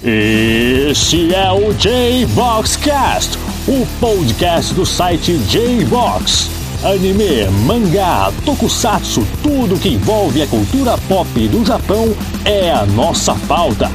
Este é o J-Boxcast, o podcast do site J-Box. Anime, mangá, tokusatsu, tudo que envolve a cultura pop do Japão é a nossa pauta.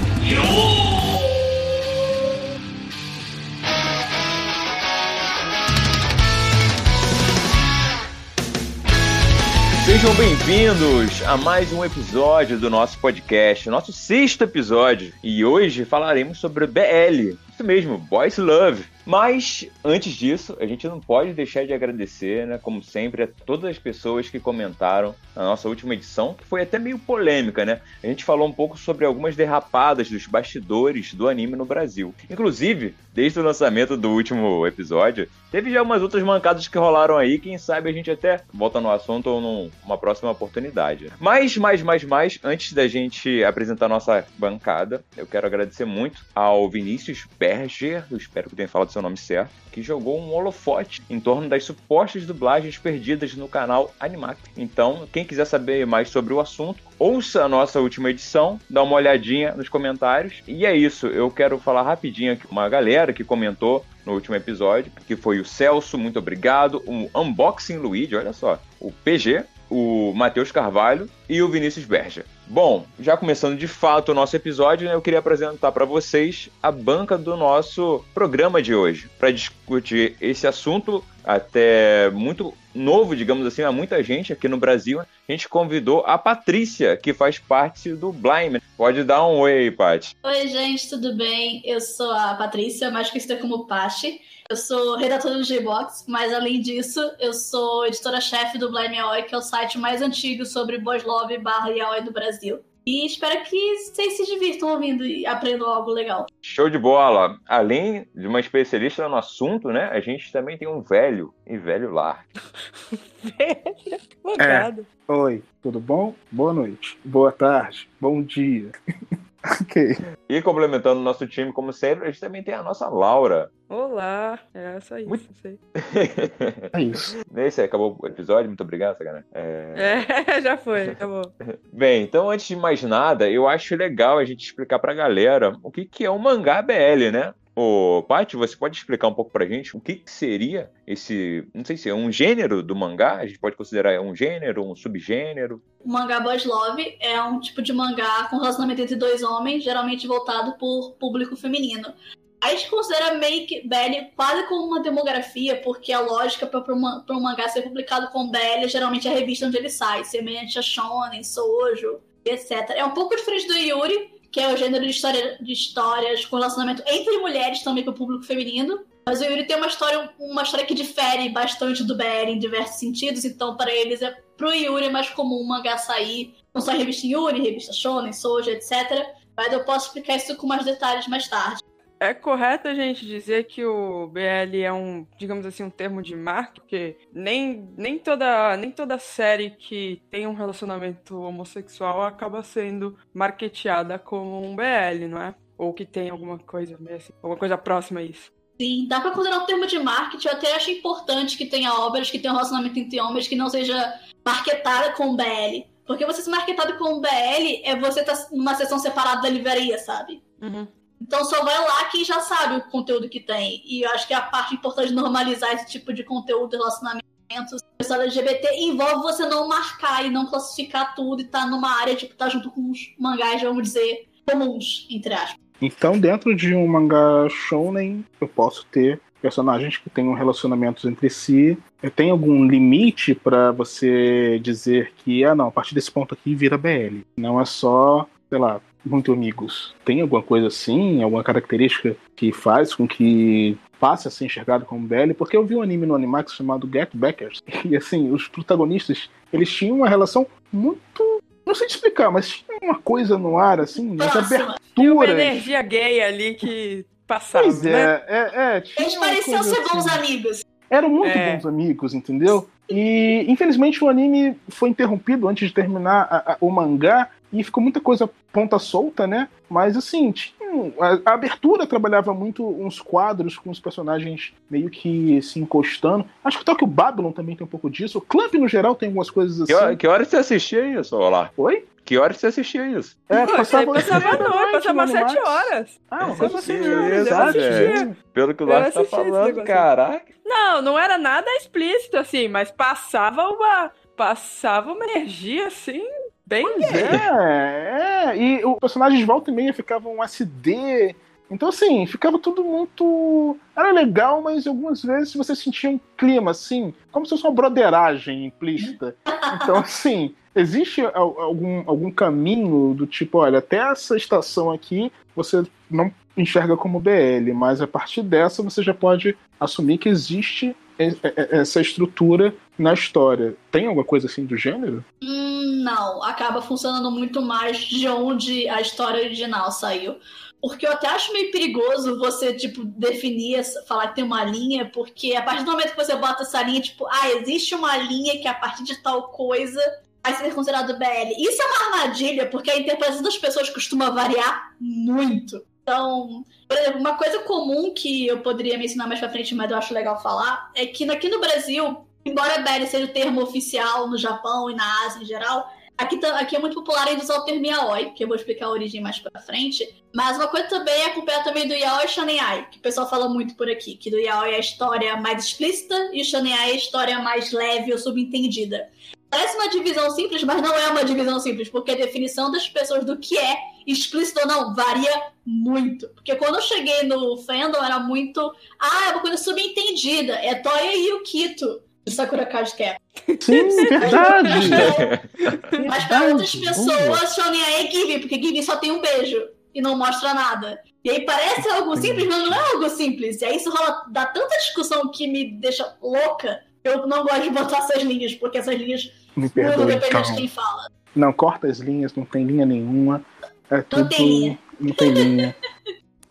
Sejam bem-vindos a mais um episódio do nosso podcast, nosso sexto episódio. E hoje falaremos sobre BL, isso mesmo, Boys Love. Mas, antes disso, a gente não pode deixar de agradecer, né, como sempre, a todas as pessoas que comentaram na nossa última edição, que foi até meio polêmica, né? A gente falou um pouco sobre algumas derrapadas dos bastidores do anime no Brasil. Inclusive, desde o lançamento do último episódio, teve já umas outras mancadas que rolaram aí, quem sabe a gente até volta no assunto ou numa próxima oportunidade. Mas, mais, mais, mais, antes da gente apresentar nossa bancada, eu quero agradecer muito ao Vinícius Berger, eu espero que tenha falado seu nome certo, que jogou um holofote em torno das supostas dublagens perdidas no canal Animac. Então, quem quiser saber mais sobre o assunto, ouça a nossa última edição, dá uma olhadinha nos comentários. E é isso, eu quero falar rapidinho aqui com uma galera que comentou no último episódio, que foi o Celso, muito obrigado, o Unboxing Luigi, olha só, o PG, o Matheus Carvalho e o Vinícius Berger. Bom, já começando de fato o nosso episódio, né, eu queria apresentar para vocês a banca do nosso programa de hoje, para discutir esse assunto até muito novo, digamos assim, a muita gente aqui no Brasil. A gente convidou a Patrícia, que faz parte do Blind. Pode dar um oi aí, Paty. Oi, gente, tudo bem? Eu sou a Patrícia, mais conhecida como Paty. Eu sou redatora do J-Box, mas além disso, eu sou editora-chefe do Blame Yaoi, que é o site mais antigo sobre boys love barra yaoi do Brasil. E espero que vocês se divirtam ouvindo e aprendam algo legal. Show de bola! Além de uma especialista no assunto, né? A gente também tem um velho e velho lar. velho? Obrigado. É. Oi, tudo bom? Boa noite. Boa tarde. Bom dia. ok. E complementando o nosso time, como sempre, a gente também tem a nossa Laura. Olá, é essa aí. Muito... é isso. Nesse acabou o episódio, muito obrigado, Sagana. É... é, já foi, acabou. Bem, então antes de mais nada, eu acho legal a gente explicar pra galera o que, que é um mangá BL, né? Ô, Paty, você pode explicar um pouco pra gente o que, que, seria esse. Não sei se é um gênero do mangá? A gente pode considerar um gênero, um subgênero? O mangá Boys Love é um tipo de mangá com relacionamento entre dois homens, geralmente voltado por público feminino. A gente considera Make BL quase como uma demografia, porque a lógica para um mangá ser publicado com BL geralmente é a revista onde ele sai, semelhante a Shonen, Sojo, etc. É um pouco diferente do Yuri, que é o gênero de, história, de histórias com relacionamento entre mulheres também para o público feminino. Mas o Yuri tem uma história, uma história que difere bastante do BL em diversos sentidos, então para eles é pro Yuri é mais comum o mangá sair não só revista Yuri, revista Shonen, Soja, etc. Mas eu posso explicar isso com mais detalhes mais tarde. É correto a gente dizer que o BL é um, digamos assim, um termo de marca, porque nem, nem, toda, nem toda série que tem um relacionamento homossexual acaba sendo marketeada como um BL, não é? Ou que tem alguma coisa assim, alguma coisa próxima a isso. Sim, dá pra considerar um termo de marketing. Eu até acho importante que tenha obras que tenham um relacionamento entre homens que não seja marketada com BL. Porque você ser marketado com BL é você estar tá numa sessão separada da livraria, sabe? Uhum. Então só vai lá quem já sabe o conteúdo que tem. E eu acho que a parte importante de normalizar esse tipo de conteúdo, relacionamentos, pessoal LGBT, envolve você não marcar e não classificar tudo e tá numa área, tipo, tá junto com os mangás, vamos dizer, comuns, entre aspas. Então, dentro de um mangá shounen, eu posso ter personagens que tenham relacionamentos entre si. Tem algum limite para você dizer que, ah, não, a partir desse ponto aqui vira BL. Não é só, sei lá, muito amigos. Tem alguma coisa assim, alguma característica que faz com que passe a ser enxergado como BL? Porque eu vi um anime no Animax chamado Get Backers e assim, os protagonistas, eles tinham uma relação muito não sei te explicar, mas tinha uma coisa no ar, assim, as aberturas. Tinha uma energia gay ali que passava. Pois é, né? é, é. Eles pareciam ser bons assim. amigos. Eram muito é. bons amigos, entendeu? E infelizmente o anime foi interrompido antes de terminar a, a, o mangá e ficou muita coisa ponta solta, né? Mas assim, tinha a, a, abertura trabalhava muito uns quadros com os personagens meio que se encostando. Acho que que o Babylon também tem um pouco disso. O Clamp, no geral, tem algumas coisas assim. Que hora, que hora você assistia isso, Olá? Oi? Que hora você assistia isso? É, passava, passava à noite, passava sete horas. Ah, passava sete horas. Eu assistia. Pelo que o Lars tá falando, caraca. Não, não era nada explícito assim, mas passava uma. Passava uma energia assim bem. É, é, e os personagens de volta e meia ficavam um SD. Então, assim, ficava tudo muito. Era legal, mas algumas vezes você sentia um clima, assim, como se fosse uma broderagem implícita. Então, assim, existe algum, algum caminho do tipo, olha, até essa estação aqui você não enxerga como BL, mas a partir dessa você já pode assumir que existe essa estrutura na história. Tem alguma coisa assim do gênero? Hum, não, acaba funcionando muito mais de onde a história original saiu. Porque eu até acho meio perigoso você, tipo, definir, falar que tem uma linha, porque a partir do momento que você bota essa linha, tipo, ah, existe uma linha que a partir de tal coisa vai ser considerado BL. Isso é uma armadilha, porque a interpretação das pessoas costuma variar muito. Então, por exemplo, uma coisa comum que eu poderia mencionar mais pra frente, mas eu acho legal falar, é que aqui no Brasil, embora BL seja o termo oficial no Japão e na Ásia em geral, Aqui, aqui, é muito popular ainda usar o termo yaoi, que eu vou explicar a origem mais pra frente. Mas uma coisa também é acompanhar também do yaoi e shonenai, que o pessoal fala muito por aqui. Que do yaoi é a história mais explícita e o shonenai é a história mais leve ou subentendida. Parece uma divisão simples, mas não é uma divisão simples, porque a definição das pessoas do que é explícito ou não varia muito. Porque quando eu cheguei no fandom era muito. Ah, é uma coisa subentendida. É Toya e o Kito do Sakura Card Cap. Sim, verdade! Mas para outras pessoas, Shonen é Give, porque Give só tem um beijo e não mostra nada. E aí parece algo simples, mas não é algo simples. E aí isso rola, dá tanta discussão que me deixa louca. Eu não gosto de botar essas linhas, porque essas linhas me perdoe, então. de quem fala. Não, corta as linhas, não tem linha nenhuma. É não tudo... tem linha. Não tem linha.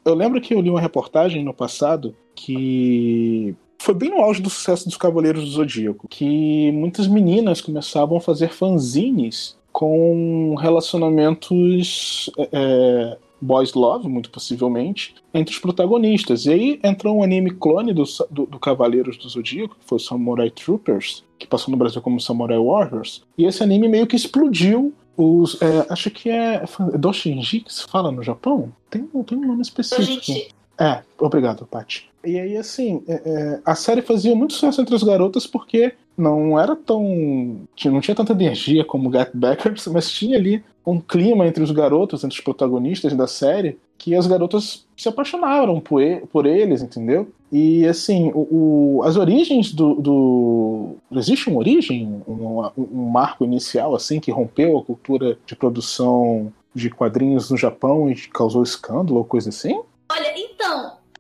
eu lembro que eu li uma reportagem no passado que foi bem no auge do sucesso dos Cavaleiros do Zodíaco, que muitas meninas começavam a fazer fanzines com relacionamentos é, é, boys love, muito possivelmente, entre os protagonistas. E aí entrou um anime clone do, do, do Cavaleiros do Zodíaco, que foi Samurai Troopers, que passou no Brasil como Samurai Warriors. E esse anime meio que explodiu os, é, acho que é, é Doshinji que se fala no Japão? Tem, tem um nome específico. É, obrigado, Paty. E aí, assim, é, é, a série fazia muito sucesso entre as garotas porque não era tão. não tinha tanta energia como Get Backers, mas tinha ali um clima entre os garotos, entre os protagonistas da série, que as garotas se apaixonaram por, por eles, entendeu? E assim, o, o as origens do, do, Existe uma origem, um, um marco inicial assim que rompeu a cultura de produção de quadrinhos no Japão e causou escândalo ou coisa assim? Olha,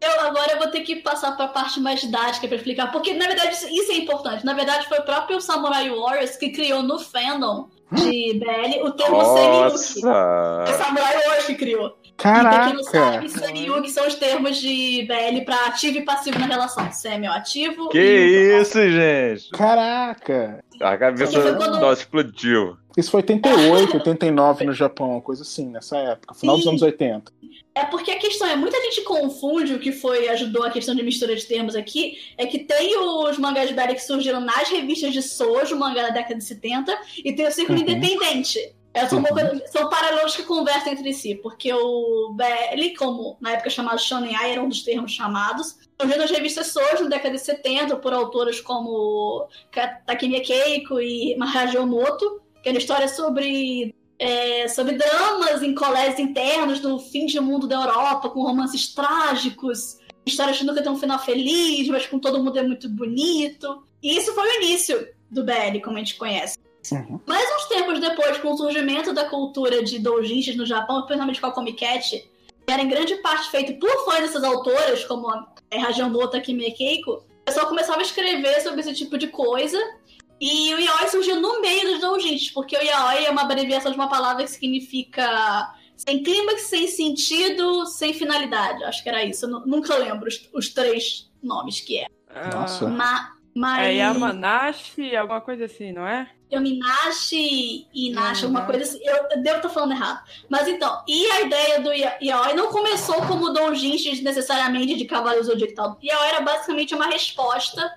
eu agora eu vou ter que passar para a parte mais didática para explicar, porque na verdade isso é importante. Na verdade foi o próprio Samurai Warriors que criou no fandom de BL o termo Seiyuki. É Samurai Warriors que criou. Caraca! E pra quem não sabe, Seiyuki são os termos de BL para ativo e passivo na relação. Semi-ativo Que e... isso, gente! Caraca! A cabeça quando... nossa explodiu. Isso foi 88, 89 no Japão, coisa assim, nessa época, final Sim. dos anos 80. É porque a questão é, muita gente confunde o que foi, ajudou a questão de mistura de termos aqui, é que tem os mangás de BL que surgiram nas revistas de Sojo, mangá da década de 70, e tem o Círculo uhum. Independente. É, são, uhum. são paralelos que conversam entre si, porque o BL, como na época chamado Shonen Ai, era um dos termos chamados, surgiu nas revistas Sojo na década de 70 por autoras como Takemiya Keiko e Mahaji Omoto, que era história sobre é, sobre dramas em colégios internos do fim de mundo da Europa, com romances trágicos, histórias que nunca tem um final feliz, mas com todo mundo é muito bonito. E isso foi o início do BL, como a gente conhece. Uhum. Mas uns tempos depois, com o surgimento da cultura de doujinshis no Japão, principalmente com a Comic Cat, que era em grande parte feito por fãs dessas autoras, como a Hajiamota Kimi Keiko, o pessoal começava a escrever sobre esse tipo de coisa e o yaoi surgiu no meio dos doujinshis, porque o yaoi é uma abreviação de uma palavra que significa sem clímax, sem sentido, sem finalidade. Acho que era isso. Eu nunca lembro os, os, três nomes que é. Nossa. Ma, mas... É Yamanashi, alguma coisa assim, não é? Yominashi e Inashi, alguma coisa assim. Eu, eu devo estar falando errado. Mas então, e a ideia do Ya- Yaoi não começou como doujinshis necessariamente de Cavaleiros do Zodíaco e tal. Yaoi era basicamente uma resposta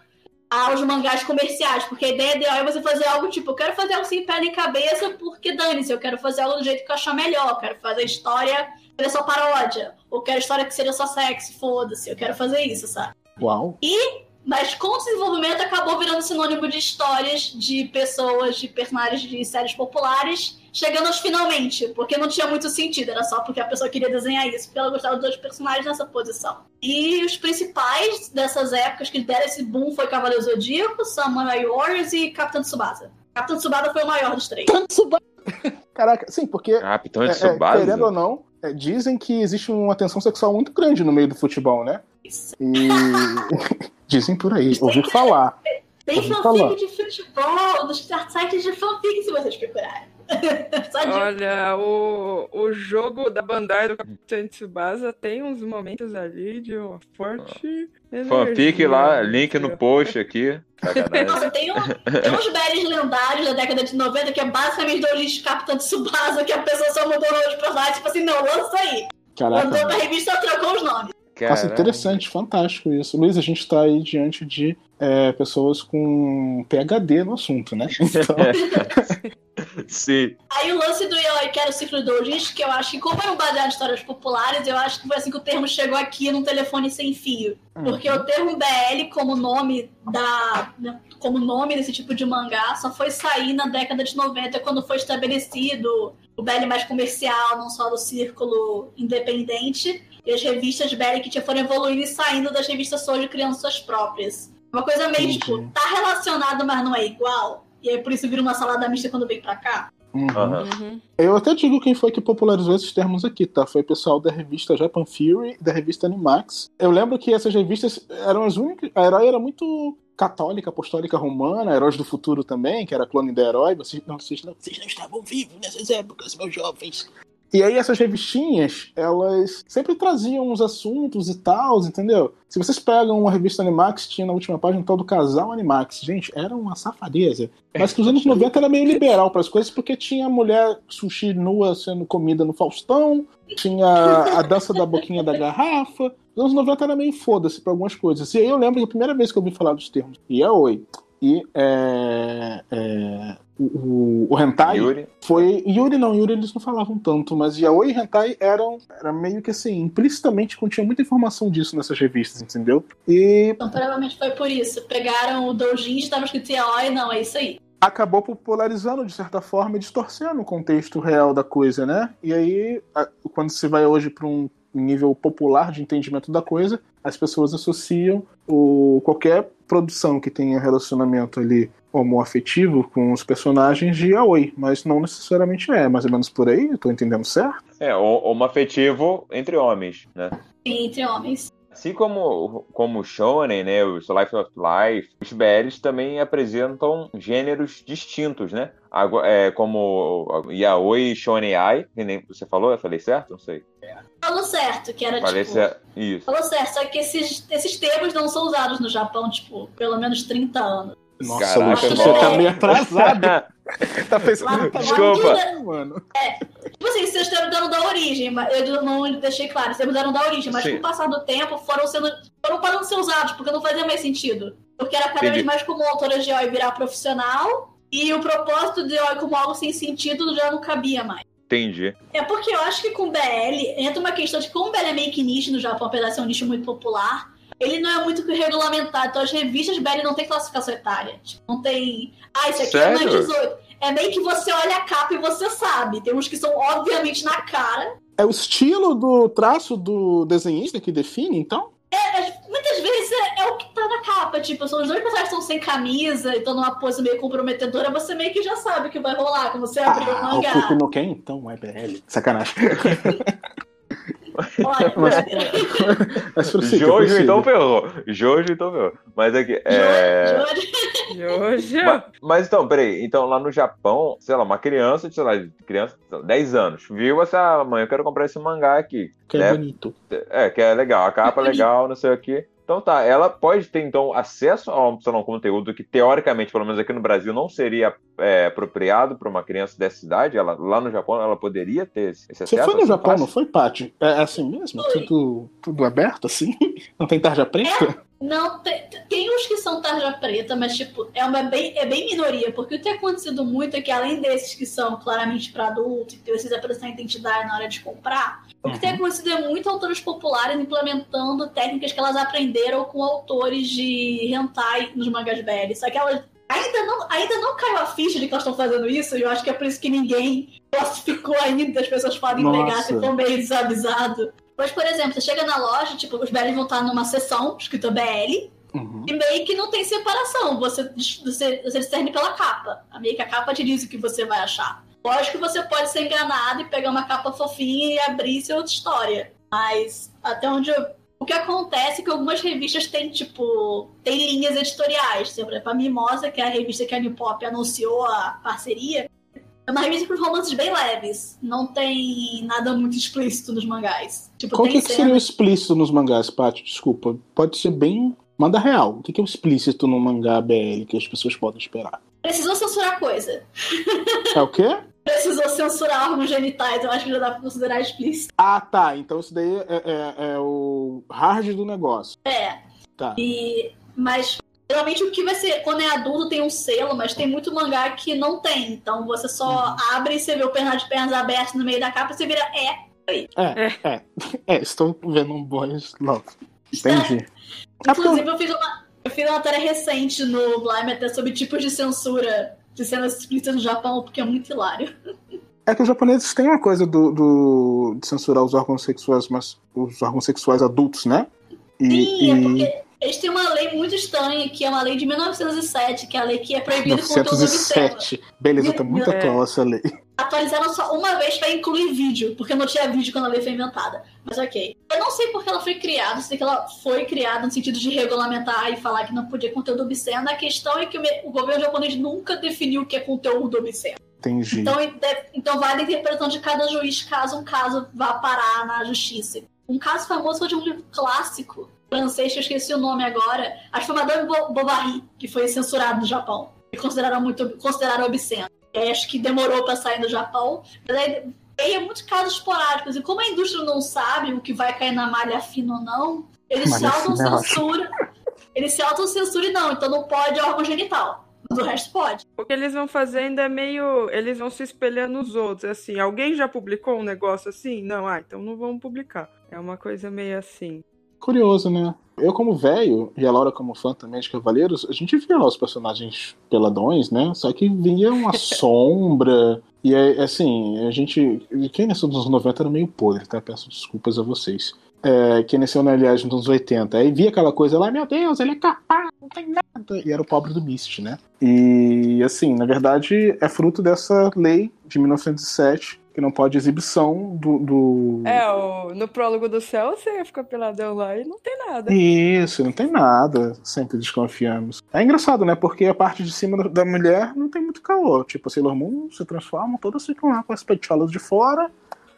aos mangás comerciais, porque a ideia Yaoi é você fazer algo tipo, eu quero fazer algo sem pé nem cabeça, porque dane-se, eu quero fazer algo do jeito que eu achar melhor, eu quero fazer história que seja só paródia, ou quero história que seja só sexy, foda-se, eu quero fazer isso, sabe? Uau. Mas com o desenvolvimento acabou virando sinônimo de histórias de pessoas, de personagens de séries populares, chegando aos finalmente, porque não tinha muito sentido, era só porque a pessoa queria desenhar isso, porque ela gostava dos dois personagens nessa posição. E os principais dessas épocas que deram esse boom foi Cavaleiro Zodíaco, Samurai Warriors e Capitão Tsubasa. Capitão Tsubasa foi o maior dos três. Tsubasa. Caraca, sim, porque Capitão é, de é, Tsubasa? querendo ou não, é, dizem que existe uma tensão sexual muito grande no meio do futebol, né? Isso. E dizem por aí, ouvi falar. Tem fanfic falar. de futebol, nos sites de fanfic, se vocês procurarem. Olha, o, o jogo da Bandai do Capitão Tsubasa tem uns momentos ali de uma forte. Fanfic lá, link no post aqui. Nossa, tem, um, tem uns berries lendários da década de 90 que é basicamente dois listos Capitão Tsubasa, que a pessoa só mudou o nome de personagem, tipo assim, não, lança aí. Caraca, Mandou pra revista, trocou os nomes. Nossa, interessante, fantástico isso. Luiz, a gente está aí diante de é, pessoas com PHD no assunto, né? Então, Sim. Aí o lance do Yoi, que era o ciclo do Doujinshi, que eu acho que, como eram baseados em histórias populares, eu acho que foi assim que o termo chegou aqui num telefone sem fio. Porque o termo BL como nome da. né, como nome desse tipo de mangá só foi sair na década de 90, quando foi estabelecido o BL mais comercial, não só do círculo independente, e as revistas BL que foram evoluindo e saindo das revistas Soul criando suas próprias. Uma coisa meio, Entendi. tipo, tá relacionado, mas não é igual. E aí por isso vira uma salada mista quando vem pra cá. uhum. Uhum. Eu até digo quem foi que popularizou esses termos aqui, tá? Foi o pessoal da revista Japan Fury e da revista Animax. Eu lembro que essas revistas eram as únicas. A Herói era muito católica, apostólica romana, Heróis do Futuro também, que era clone da Herói. Vocês não, vocês não, vocês não estavam vivos nessas épocas, meus jovens. E aí essas revistinhas, elas sempre traziam uns assuntos e tal, entendeu? Se vocês pegam uma revista Animax, tinha na última página tal do casal Animax. Gente, era uma safadeza. Mas que os anos 90 era meio liberal para as coisas, porque tinha mulher sushi nua sendo comida no Faustão, tinha a dança da boquinha da garrafa. Os anos 90 era meio foda-se para algumas coisas. E aí eu lembro que a primeira vez que eu ouvi falar dos termos yaoi e é, é, o, o, o hentai Yuri. foi. Yuri não, Yuri eles não falavam tanto, mas Yaoi e Hentai eram. Era meio que assim, implicitamente continha muita informação disso nessas revistas, entendeu? E Então provavelmente foi por isso. Pegaram o Doujin, estava escrito Yaoi, não, é isso aí. acabou popularizando, de certa forma, e distorcendo o contexto real da coisa, né? E aí, a- quando se vai hoje para um nível popular de entendimento da coisa, as pessoas associam o, qualquer produção que tenha relacionamento ali homoafetivo com os personagens de Aoi, mas não necessariamente é, mais ou menos por aí, eu tô entendendo certo? É, o- homo afetivo entre homens, né? Entre homens. Assim como, como o Shonen, né, o Life of Life, os BLs também apresentam gêneros distintos, né? É, como Yaoi e Shonen Ai, que nem você falou, eu falei certo? Não sei. Falou certo, que era Falei tipo. certo. Isso. Falou certo, só que esses, esses termos não são usados no Japão, tipo, pelo menos 30 anos. Nossa, Caraca, você tá meio atrasado. tá pensando tá Desculpa. bem, mano. Tipo assim, vocês estão dando da origem, mas eu não deixei claro, vocês deram da origem, mas Sim. com o passar do tempo foram sendo. foram parando de ser usados, porque não fazia mais sentido. Porque era cada Entendi. vez mais comum autoras de OI virar profissional, e o propósito de OI como algo sem sentido já não cabia mais. Entendi. É porque eu acho que com BL entra uma questão de como o BL é meio que nicho no Japão, apesar de ser um nicho muito popular, ele não é muito regulamentado. Então as revistas BL não tem classificação etária. Tipo, não tem. Ah, isso aqui é mais Sério? 18. É meio que você olha a capa e você sabe. Tem uns que são obviamente na cara. É o estilo do traço do desenhista que define, então? É, muitas vezes é, é o que tá na capa. Tipo, são os dois personagens que estão sem camisa e estão numa pose meio comprometedora. Você meio que já sabe o que vai rolar quando você abrir o Ah, o mangá. Cuco no Ken, então, é BL. Sacanagem. Olha, Mas-. Mas prossiga, Jojo então ferrou. Jojo então ferrou. Mas aqui. É... E hoje. Mas, mas então, peraí. Então lá no Japão, sei lá, uma criança, sei lá, criança, sei lá, 10 anos, viu essa mãe, eu quero comprar esse mangá aqui. Que né? é bonito. É, que é legal, a capa é legal, não sei o quê. Então tá, ela pode ter então acesso a um, um conteúdo que teoricamente, pelo menos aqui no Brasil, não seria é, apropriado para uma criança dessa idade. Ela, lá no Japão ela poderia ter esse, esse Você acesso. foi no assim, Japão, não foi, Paty? É assim mesmo? Tudo, tudo aberto assim? Não tem tarja preta? Não, tem, tem uns que são tarja preta, mas tipo, é, uma bem, é bem minoria, porque o que tem acontecido muito é que além desses que são claramente para adulto e que precisa apresentar identidade na hora de comprar, o que tem acontecido é muito autores populares implementando técnicas que elas aprenderam com autores de hentai nos mangas BL. Só que elas ainda não, ainda não caiu a ficha de que elas estão fazendo isso, e eu acho que é por isso que ninguém classificou ainda, as pessoas podem Nossa. pegar se for meio desavisado. Mas, por exemplo, você chega na loja, tipo, os BLs vão estar numa seção escrita BL, Uhum. e meio que não tem separação. Você, você, você discerne pela capa. A meio que a capa te diz o que você vai achar. Lógico que você pode ser enganado e pegar uma capa fofinha e abrir isso é outra história. Mas até onde eu. O que acontece é que algumas revistas têm, tipo, tem linhas editoriais. Por exemplo, a Mimosa, que é a revista que a New Pop anunciou a parceria, é uma revista com romances bem leves. Não tem nada muito explícito nos mangás. Tipo, Qual que, que seria o explícito nos mangás, Paty? Desculpa. Pode ser bem. Manda real. O que que é o explícito no mangá BL que as pessoas podem esperar? Precisou censurar coisa. É o quê? Precisou censurar órgãos genitais, eu acho que já dá pra considerar explícito. Ah, tá. Então isso daí é, é- é o hard do negócio. É. Tá. E, mas geralmente o que vai ser, quando é adulto tem um selo, mas tem muito mangá que não tem. Então você só abre e você vê o perna de pernas abertas no meio da capa e você vira é. É, é. É, estou vendo um boys love. Entendi. Inclusive, eu fiz uma, eu fiz uma matéria recente no Blime até sobre tipos de censura de cenas explícitas no Japão, porque é muito hilário. É que os japoneses têm uma coisa do, do- de censurar os órgãos sexuais, mas os órgãos sexuais adultos, né? E, Sim, é e- porque eles têm uma lei muito estranha, que é uma lei de 1907, que é a lei que é proibido conteúdo obsceno. 907. Beleza, tá muito É. atual essa lei. Atualizaram só uma vez pra incluir vídeo, porque não tinha vídeo quando a lei foi inventada. Mas ok. Eu não sei porque ela foi criada, sei que ela foi criada no sentido de regulamentar e falar que não podia conteúdo obsceno. A questão é que o governo japonês nunca definiu o que é conteúdo obsceno. Entendi. Então, então vai da interpretação de cada juiz caso um caso vá parar na justiça. Um caso famoso foi de um livro clássico francês, que eu esqueci o nome agora. Acho que foi Madame Bo- Bovary, que foi censurado no Japão. E consideraram muito consideraram obsceno. E aí, acho que demorou pra sair do Japão. Mas aí, aí é muitos casos esporádicos. E como a indústria não sabe o que vai cair na malha fina ou não, eles se Malha autocensuram. Eles se autocensuram e não, então não pode órgão genital. Mas o resto pode. O que eles vão fazer ainda é meio. Eles vão se espelhar nos outros. Assim, alguém já publicou um negócio assim? Não, ah, então não vamos publicar. É uma coisa meio assim. Curioso, né? Eu, como velho, e a Laura, como fã também de Cavaleiros, a gente via lá os personagens peladões, né? Só que vinha uma sombra. E é assim, a gente. Quem nasceu nos anos 90 era meio podre, tá? Peço desculpas a vocês. É, quem nasceu, na aliás, nos anos 80. Aí via aquela coisa lá, meu Deus, ele é capaz, não tem nada. E era o pobre do Mist, né? E, assim, na verdade, é fruto dessa lei de 1907 que não pode exibição do. do... É, o- no prólogo do céu você fica peladão lá e não tem nada. Isso, não tem nada. Sempre desconfiamos. É engraçado, né? Porque a parte de cima da mulher não tem muito calor. Tipo, a Sailor Moon se transforma, todas ficam lá com as petiolas de fora.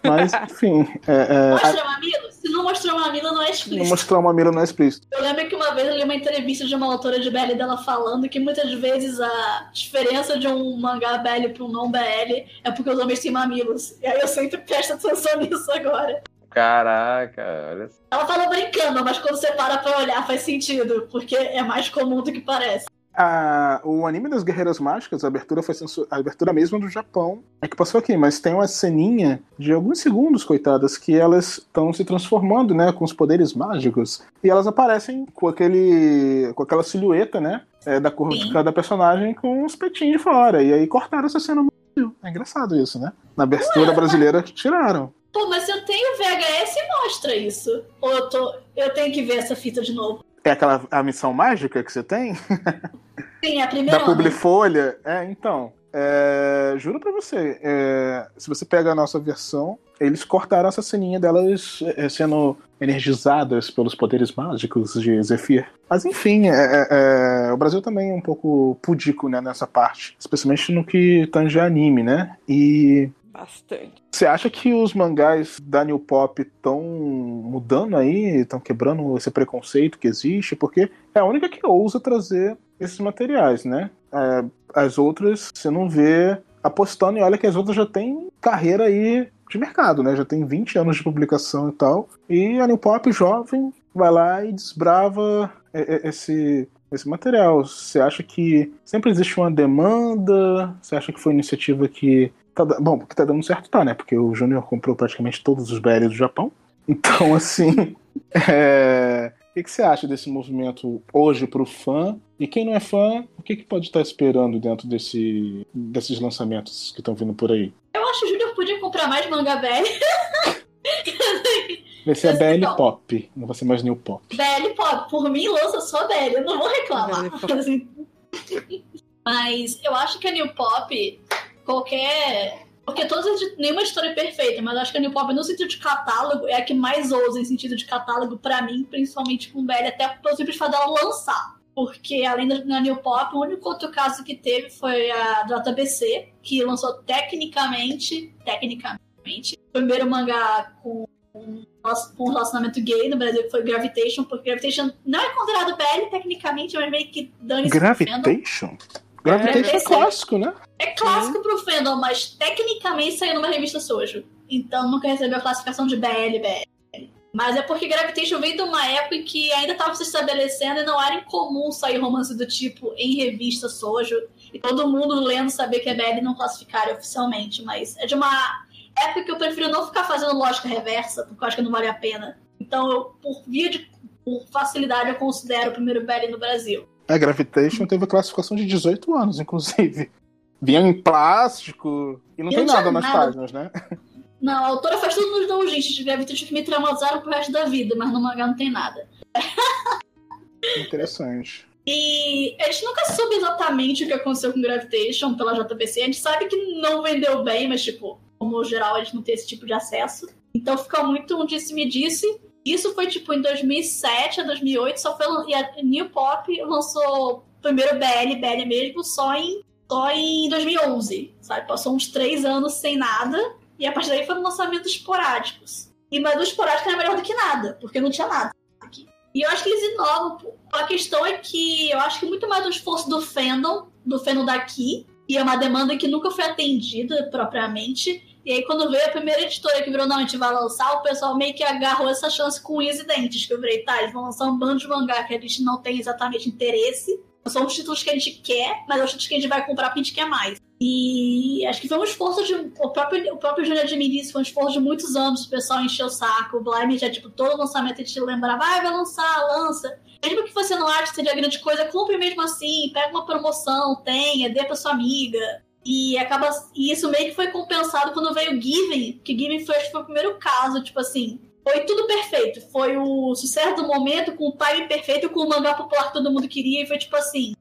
Mas, enfim, é, é, Mostra mamilo? Se não mostrou mamilo, não é a- explícito. mostrar uma mira não é explícito. Eu lembro vez eu li uma entrevista de uma autora de BL dela falando que muitas vezes a diferença de um mangá BL para um não BL é porque os homens têm mamilos. E aí eu sempre presto atenção nisso agora. Caraca, olha só. Ela fala brincando, mas quando você para pra olhar faz sentido, porque é mais comum do que parece. A- o anime das Guerreiras Mágicas, a abertura foi a abertura mesmo do Japão. É que passou aqui, mas tem uma ceninha de alguns segundos, coitadas, que elas estão se transformando, né, com os poderes mágicos. E elas aparecem com aquele. com aquela silhueta, né? é, da cor de Sim. cada personagem com os peitinhos de fora. E aí cortaram essa cena no Brasil. É engraçado isso, né? Na abertura brasileira tiraram. Pô, mas eu tenho VHS e mostra isso. Ou eu, tô, eu tenho que ver essa fita de novo. É aquela a missão mágica que você tem? Sim, é a primeira. da Publifolha. É, então. é, juro pra você, é, se você pega a nossa versão, eles cortaram essa ceninha delas é, sendo energizadas pelos poderes mágicos de Zephyr. Mas enfim, é, é, é, o Brasil também é um pouco pudico né, nessa parte, especialmente no que tange a anime, né? E Bastante. Você acha que os mangás da New Pop estão mudando aí, estão quebrando esse preconceito que existe? Porque é a única que ousa trazer esses materiais, né? É, as outras você não vê apostando, e olha que as outras já têm carreira aí de mercado, né? Já tem 20 anos de publicação e tal. E a New Pop jovem vai lá e desbrava esse, esse material. Você acha que sempre existe uma demanda? Você acha que foi iniciativa que Tá, bom, porque tá dando certo, tá, né? Porque o Júnior comprou praticamente todos os BL do Japão. Então, assim. é... O que, que, você acha desse movimento hoje pro fã? E quem não é fã, o que, que pode estar esperando dentro desse, desses lançamentos que estão vindo por aí? Eu acho que o Júnior podia comprar mais manga BL. Vai ser a BL então, Pop, não vai ser mais New Pop. BL Pop, por mim lança só BL, eu não vou reclamar. Mas eu acho que a New Pop qualquer. Porque todas nenhuma história é perfeita, mas acho que a New Pop, no sentido de catálogo, é a que mais ousa em sentido de catálogo para mim, principalmente com BL, até pelo simples fato dela lançar. Porque além da New Pop, o único outro caso que teve foi a JBC, que lançou tecnicamente, tecnicamente, o primeiro mangá com com um relacionamento gay no Brasil, que foi Gravitation, porque Gravitation não é considerado BL tecnicamente, mas meio que dane Gravitation? Gravitation é, é clássico, né? É clássico pro fandom, mas tecnicamente saiu numa revista Sojo. Então nunca recebeu a classificação de BL, BL. Mas é porque Gravitation veio de uma época em que ainda estava se estabelecendo e não era incomum sair romance do tipo em revista Sojo. E todo mundo lendo saber que é BL e não classificar oficialmente. Mas é de uma época que eu prefiro não ficar fazendo lógica reversa, porque eu acho que não vale a pena. Então, eu, por via de por facilidade, eu considero o primeiro BL no Brasil. A Gravitation teve a classificação de 18 anos, inclusive. Vinha em plástico e não, tem nada nas nada. páginas, né? Não, a autora faz tudo nos doujinshis de Gravitation que me traumatizaram pro resto da vida, mas no mangá não tem nada. Interessante. E a gente nunca soube exatamente o que aconteceu com Gravitation pela JBC. A gente sabe que não vendeu bem, mas, tipo, como geral, a gente não tem esse tipo de acesso. Então fica muito um disse-me-disse. Isso foi tipo em 2007 a 2008, só foi e a New Pop lançou primeiro BL, BL mesmo, só em só em 2011, sabe? Passou uns três anos sem nada e a partir daí foram lançamentos esporádicos. E mas o esporádico era melhor do que nada, porque não tinha nada aqui. E eu acho que eles inovam. A questão é que eu acho que muito mais do esforço do fandom, do fandom daqui, e é uma demanda que nunca foi atendida propriamente, e aí, quando veio a primeira editora que virou, não, a gente vai lançar, o pessoal meio que agarrou essa chance com unhas e dentes. Que eu virei, tá, eles vão lançar um bando de mangá que a gente não tem exatamente interesse. São os títulos que a gente quer, mas é os títulos que a gente vai comprar porque a gente quer mais. E acho que foi um esforço de. O próprio, o próprio Júnior Ministro foi um esforço de muitos anos. O pessoal encheu o saco. O Blime já, tipo, todo lançamento a gente lembrava, ah, vai lançar, lança. Mesmo que você não ache que seja grande coisa, compre mesmo assim, pega uma promoção, tenha, dê pra sua amiga. E acaba. E isso meio que foi compensado quando veio Given, que Given foi, foi o primeiro caso, tipo assim. Foi tudo perfeito. Foi o sucesso do momento, com o timing perfeito, com o mangá popular que todo mundo queria, e foi tipo assim.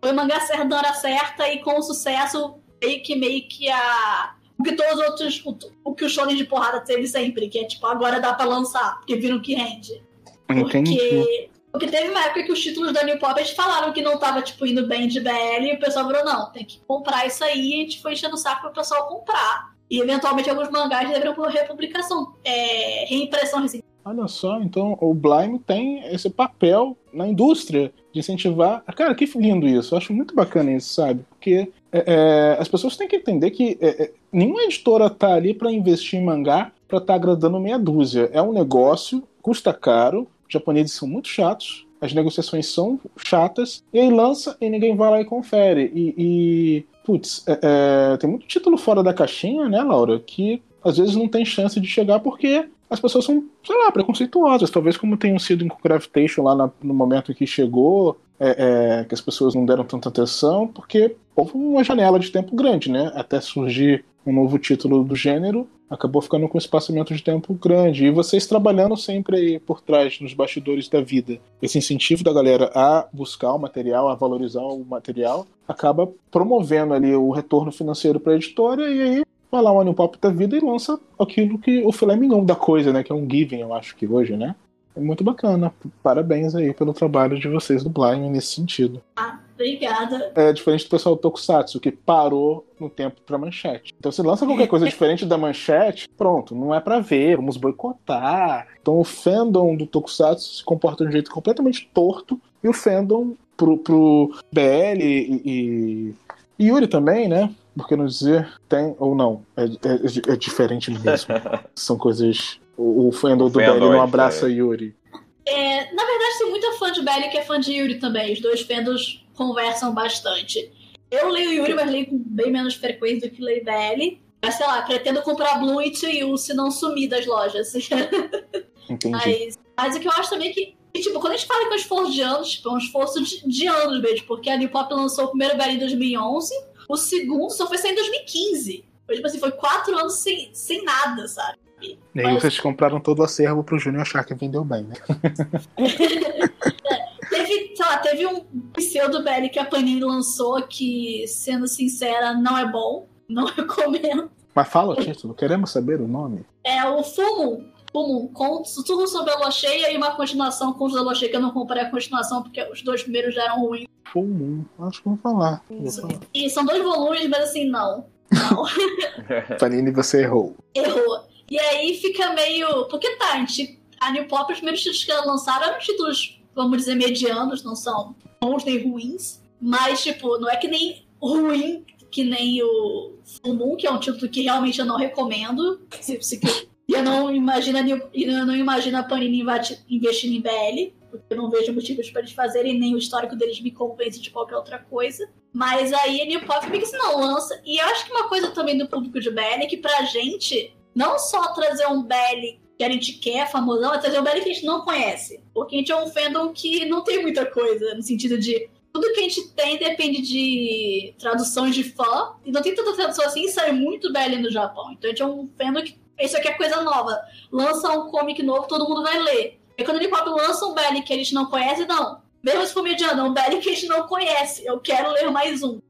Foi o mangá certo na hora certa, e com o sucesso, meio que meio que a. O que todos os outros. O, o que o shonen de porrada teve sempre, que é tipo, agora dá pra lançar, porque viram que rende. Entendi. Porque porque teve uma época que os títulos da New Pop falaram que não tava, tipo, indo bem de BL e o pessoal falou, não, tem que comprar isso aí e a gente foi enchendo o saco pro pessoal comprar. E eventualmente alguns mangás deveriam por republicação, é, reimpressão recente. Olha só, então o Blime tem esse papel na indústria de incentivar. Cara, que lindo isso. Eu acho muito bacana isso, sabe? Porque é, é, as pessoas têm que entender que é, é nenhuma editora tá ali para investir em mangá para estar tá agradando meia dúzia. É um negócio, custa caro, japoneses são muito chatos, as negociações são chatas, e aí lança e ninguém vai lá e confere. E, e putz, é, é, tem muito título fora da caixinha, né, Laura, que às vezes não tem chance de chegar porque as pessoas são, sei lá, preconceituosas. Talvez como tenham sido em Gravitation lá na, no momento que chegou, é, é, que as pessoas não deram tanta atenção, porque houve uma janela de tempo grande, né? Até surgir um novo título do gênero, acabou ficando com um espaçamento de tempo grande. E vocês trabalhando sempre aí por trás, nos bastidores da vida, esse incentivo da galera a buscar o material, a valorizar o material, acaba promovendo ali o retorno financeiro para a editora e aí vai lá o New Pop da vida e lança aquilo que o filé mignon da coisa, né? Que é um giving, eu acho que hoje, né? É muito bacana. Parabéns aí pelo trabalho de vocês do Blime nesse sentido. Ah, Obrigada. É diferente do pessoal do Tokusatsu, que parou no tempo pra manchete. Então se lança qualquer coisa diferente da manchete, pronto, não é pra ver, vamos boicotar. Então o fandom do Tokusatsu se comporta de um jeito completamente torto e o fandom pro, pro BL e, e, e Yuri também, né? Por que não dizer? Tem ou não? É, é, é diferente mesmo. São coisas. O, o do fandom BL não é abraça Yuri. É, na verdade, tem muita fã de Belly que é fã de Yuri também. Os dois fandoms conversam bastante. Eu leio Yuri, mas leio com bem menos frequência do que leio Belly. Mas, sei lá, pretendo comprar Blue e Tsuyu se não sumir das lojas. Entendi. mas, mas o que eu acho também é que, e, tipo, quando a gente fala que é um esforço de anos, tipo, é um esforço de, de anos mesmo, porque a New Pop lançou o primeiro Belly em 2011, o segundo só foi sair em 2015. Foi, tipo assim, foi quatro anos sem, sem nada, sabe? E aí Mas- vocês compraram todo o acervo pro Júnior achar que vendeu bem, né? Teve, sei lá, teve um pseudo Belly que a Panini lançou que, sendo sincera, não é bom. Não recomendo. Mas fala o título, queremos saber o nome. É o Fumo. Fumo, com tudo sobre a lua cheia e uma continuação com os da lua cheia, que eu não comprei a continuação porque os dois primeiros já eram ruins. Full Moon, acho que vou falar. Vou falar. E são dois volumes, mas assim, não. Não. Panini, você errou. Errou. E aí fica meio. Porque tá, a, gente, a New Pop, os primeiros títulos que ela lançaram eram títulos, vamos dizer, medianos, não são bons nem ruins. Mas, tipo, não é que nem ruim, que nem o Full que é um título que realmente eu não recomendo. Se, se, e eu não imagino, a New- eu não imagino a Panini investindo em BL, porque eu não vejo motivos para eles fazerem, nem o histórico deles me convence de qualquer outra coisa. Mas aí a New Pop meio que se não lança. E eu acho que uma coisa também do público de BL é que pra gente, não só trazer um BL que a gente quer, famosão, é trazer um BL que a gente não conhece. Porque a gente é um fandom que não tem muita coisa, no sentido de tudo que a gente tem depende de traduções de fã. E não tem tanta tradução assim sai muito BL no Japão. Então a gente é um fandom que. Isso aqui é coisa nova. Lança um comic novo, todo mundo vai ler. E quando ele pop lança um BL que a gente não conhece, não. Mesmo se for mediano, é um BL que a gente não conhece. Eu quero ler mais um.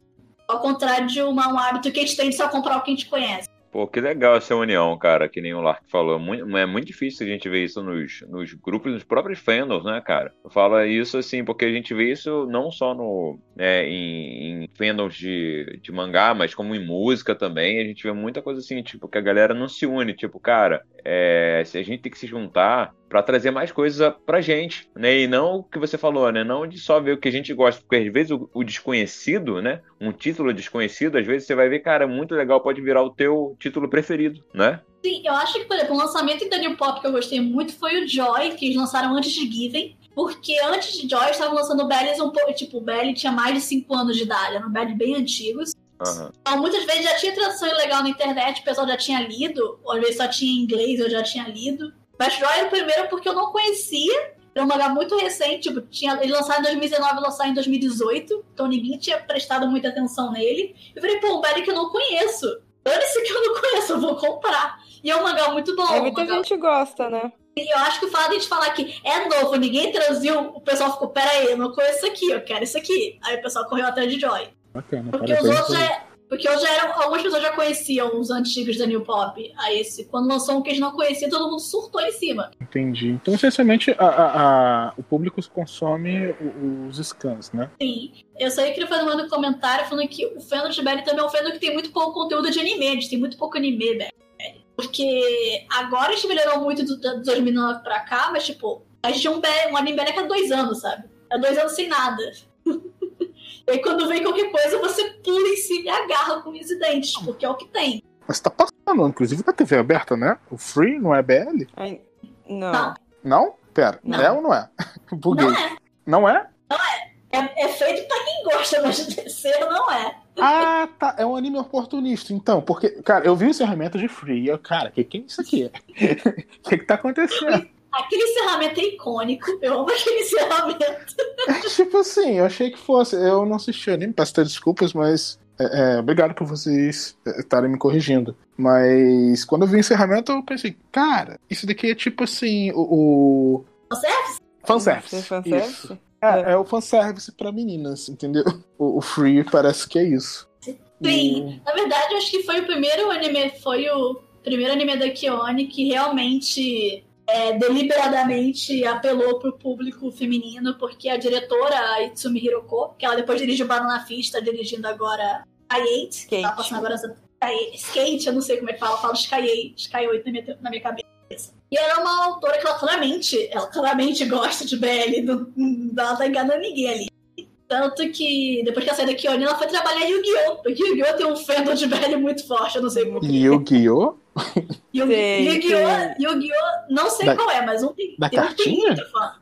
Ao contrário de um hábito que a gente tem de só comprar o que a gente conhece. Pô, que legal essa união, cara, que nem o Lark falou. Muito- é muito difícil a gente ver isso nos, nos grupos, nos próprios fandoms, né, cara? Fala isso assim, porque a gente vê isso não só no, né, em, em fandoms de, de mangá, mas como em música também. A gente vê muita coisa assim, tipo, que a galera não se une. Tipo, cara, é, se a gente tem que se juntar pra trazer mais coisa pra gente, né? E não o que você falou, né? Não de só ver o que a gente gosta, porque às vezes o, o desconhecido, né? Um título desconhecido, às vezes você vai ver, cara, muito legal, pode virar o teu título preferido, né? Sim, eu acho que, por exemplo, o lançamento da New Pop que eu gostei muito foi o Joy, que eles lançaram antes de Given. Porque antes de Joy, eles estavam lançando Bellies um pouco. Tipo, o Belly tinha mais de 5 anos de idade, eram Bellies bem antigos. Aham. Então, muitas vezes já tinha tradução ilegal na internet, o pessoal já tinha lido, ou às vezes só tinha em inglês, eu já tinha lido. Mas Joy era o primeiro porque eu não conhecia. Era um mangá muito recente, tipo, tinha, ele lançado em 2019 e lançado em 2018, então ninguém tinha prestado muita atenção nele. Eu falei, pô, um Belly que eu não conheço. Dane-se que eu não conheço, eu vou comprar. E é um mangá muito bom. Um muita mangá- gente gosta, né? E eu acho que o fato de a gente falar que é novo, ninguém traduziu, o pessoal ficou, peraí, eu não conheço isso aqui, eu quero isso aqui. Aí o pessoal correu atrás de Joy. Bacana, Porque os outros já. Porque hoje já eram. Algumas pessoas já conheciam os antigos da New Pop. Aí esse, quando lançou um que eles não conheciam, todo mundo surtou em cima. Entendi. Então, essencialmente, a- a- a- o público consome os scans, né? Sim. Eu só queria fazer um comentário falando que o fandom de Belly também é um fandom que tem muito pouco conteúdo de anime. Eles têm muito pouco anime, Belly. Porque agora eles melhoraram muito do, do 2009 pra cá, mas tipo, a gente tinha um, um anime Belly a cada dois anos, sabe? Há dois anos sem nada. e aí quando vem qualquer coisa, você pula em cima e agarra com os dentes, porque é o que tem. Mas tá passando, inclusive, na TV aberta, né? O Free não é BL? Aí- Não. Não. Não? Pera, Não. é ou não é? Buguei. Não é. Não é? É, é feito pra quem gosta, mas de terceiro não é. Ah, tá. É um anime oportunista, então. Porque, cara, eu vi o encerramento de Free. e Eu, cara, que que é isso aqui? O que que tá acontecendo? Aquele encerramento é icônico. Eu amo aquele encerramento. É tipo assim, eu achei que fosse. Eu não assisti o anime, peço desculpas, mas. é, é, obrigado por vocês é, estarem me corrigindo. Mas quando eu vi o encerramento, eu pensei, cara, isso daqui é tipo assim, o. o... Fanservice? Fanservice. Fanservice? Isso. É, é o fanservice pra meninas, entendeu? O, o Free parece que é isso. Sim. Na verdade, eu acho que foi o primeiro anime, foi o primeiro anime da Kione que realmente é, deliberadamente apelou pro público feminino, porque a diretora, Itsumi Hiroko, que ela depois dirigiu Banana Fish, tá dirigindo agora Sky 8, que tá passando agora essa... Skate, eu não sei como é que fala, eu falo Sky 8, Sky 8 na minha, na minha cabeça. E ela é uma autora que ela claramente, ela claramente gosta de BL, não, não tá enganando ninguém ali. Tanto que depois que ela saiu da Kyonin, ela foi trabalhar em Yu-Gi-Oh! Porque Yu-Gi-Oh! tem um fandom de velho muito forte, eu não sei como. Yu-Gi-Oh! Yu-Gi-Oh! Yu-Gi-Oh! Não sei Da- qual é, mas um tem. da tem um que tem cartinha? muito fã.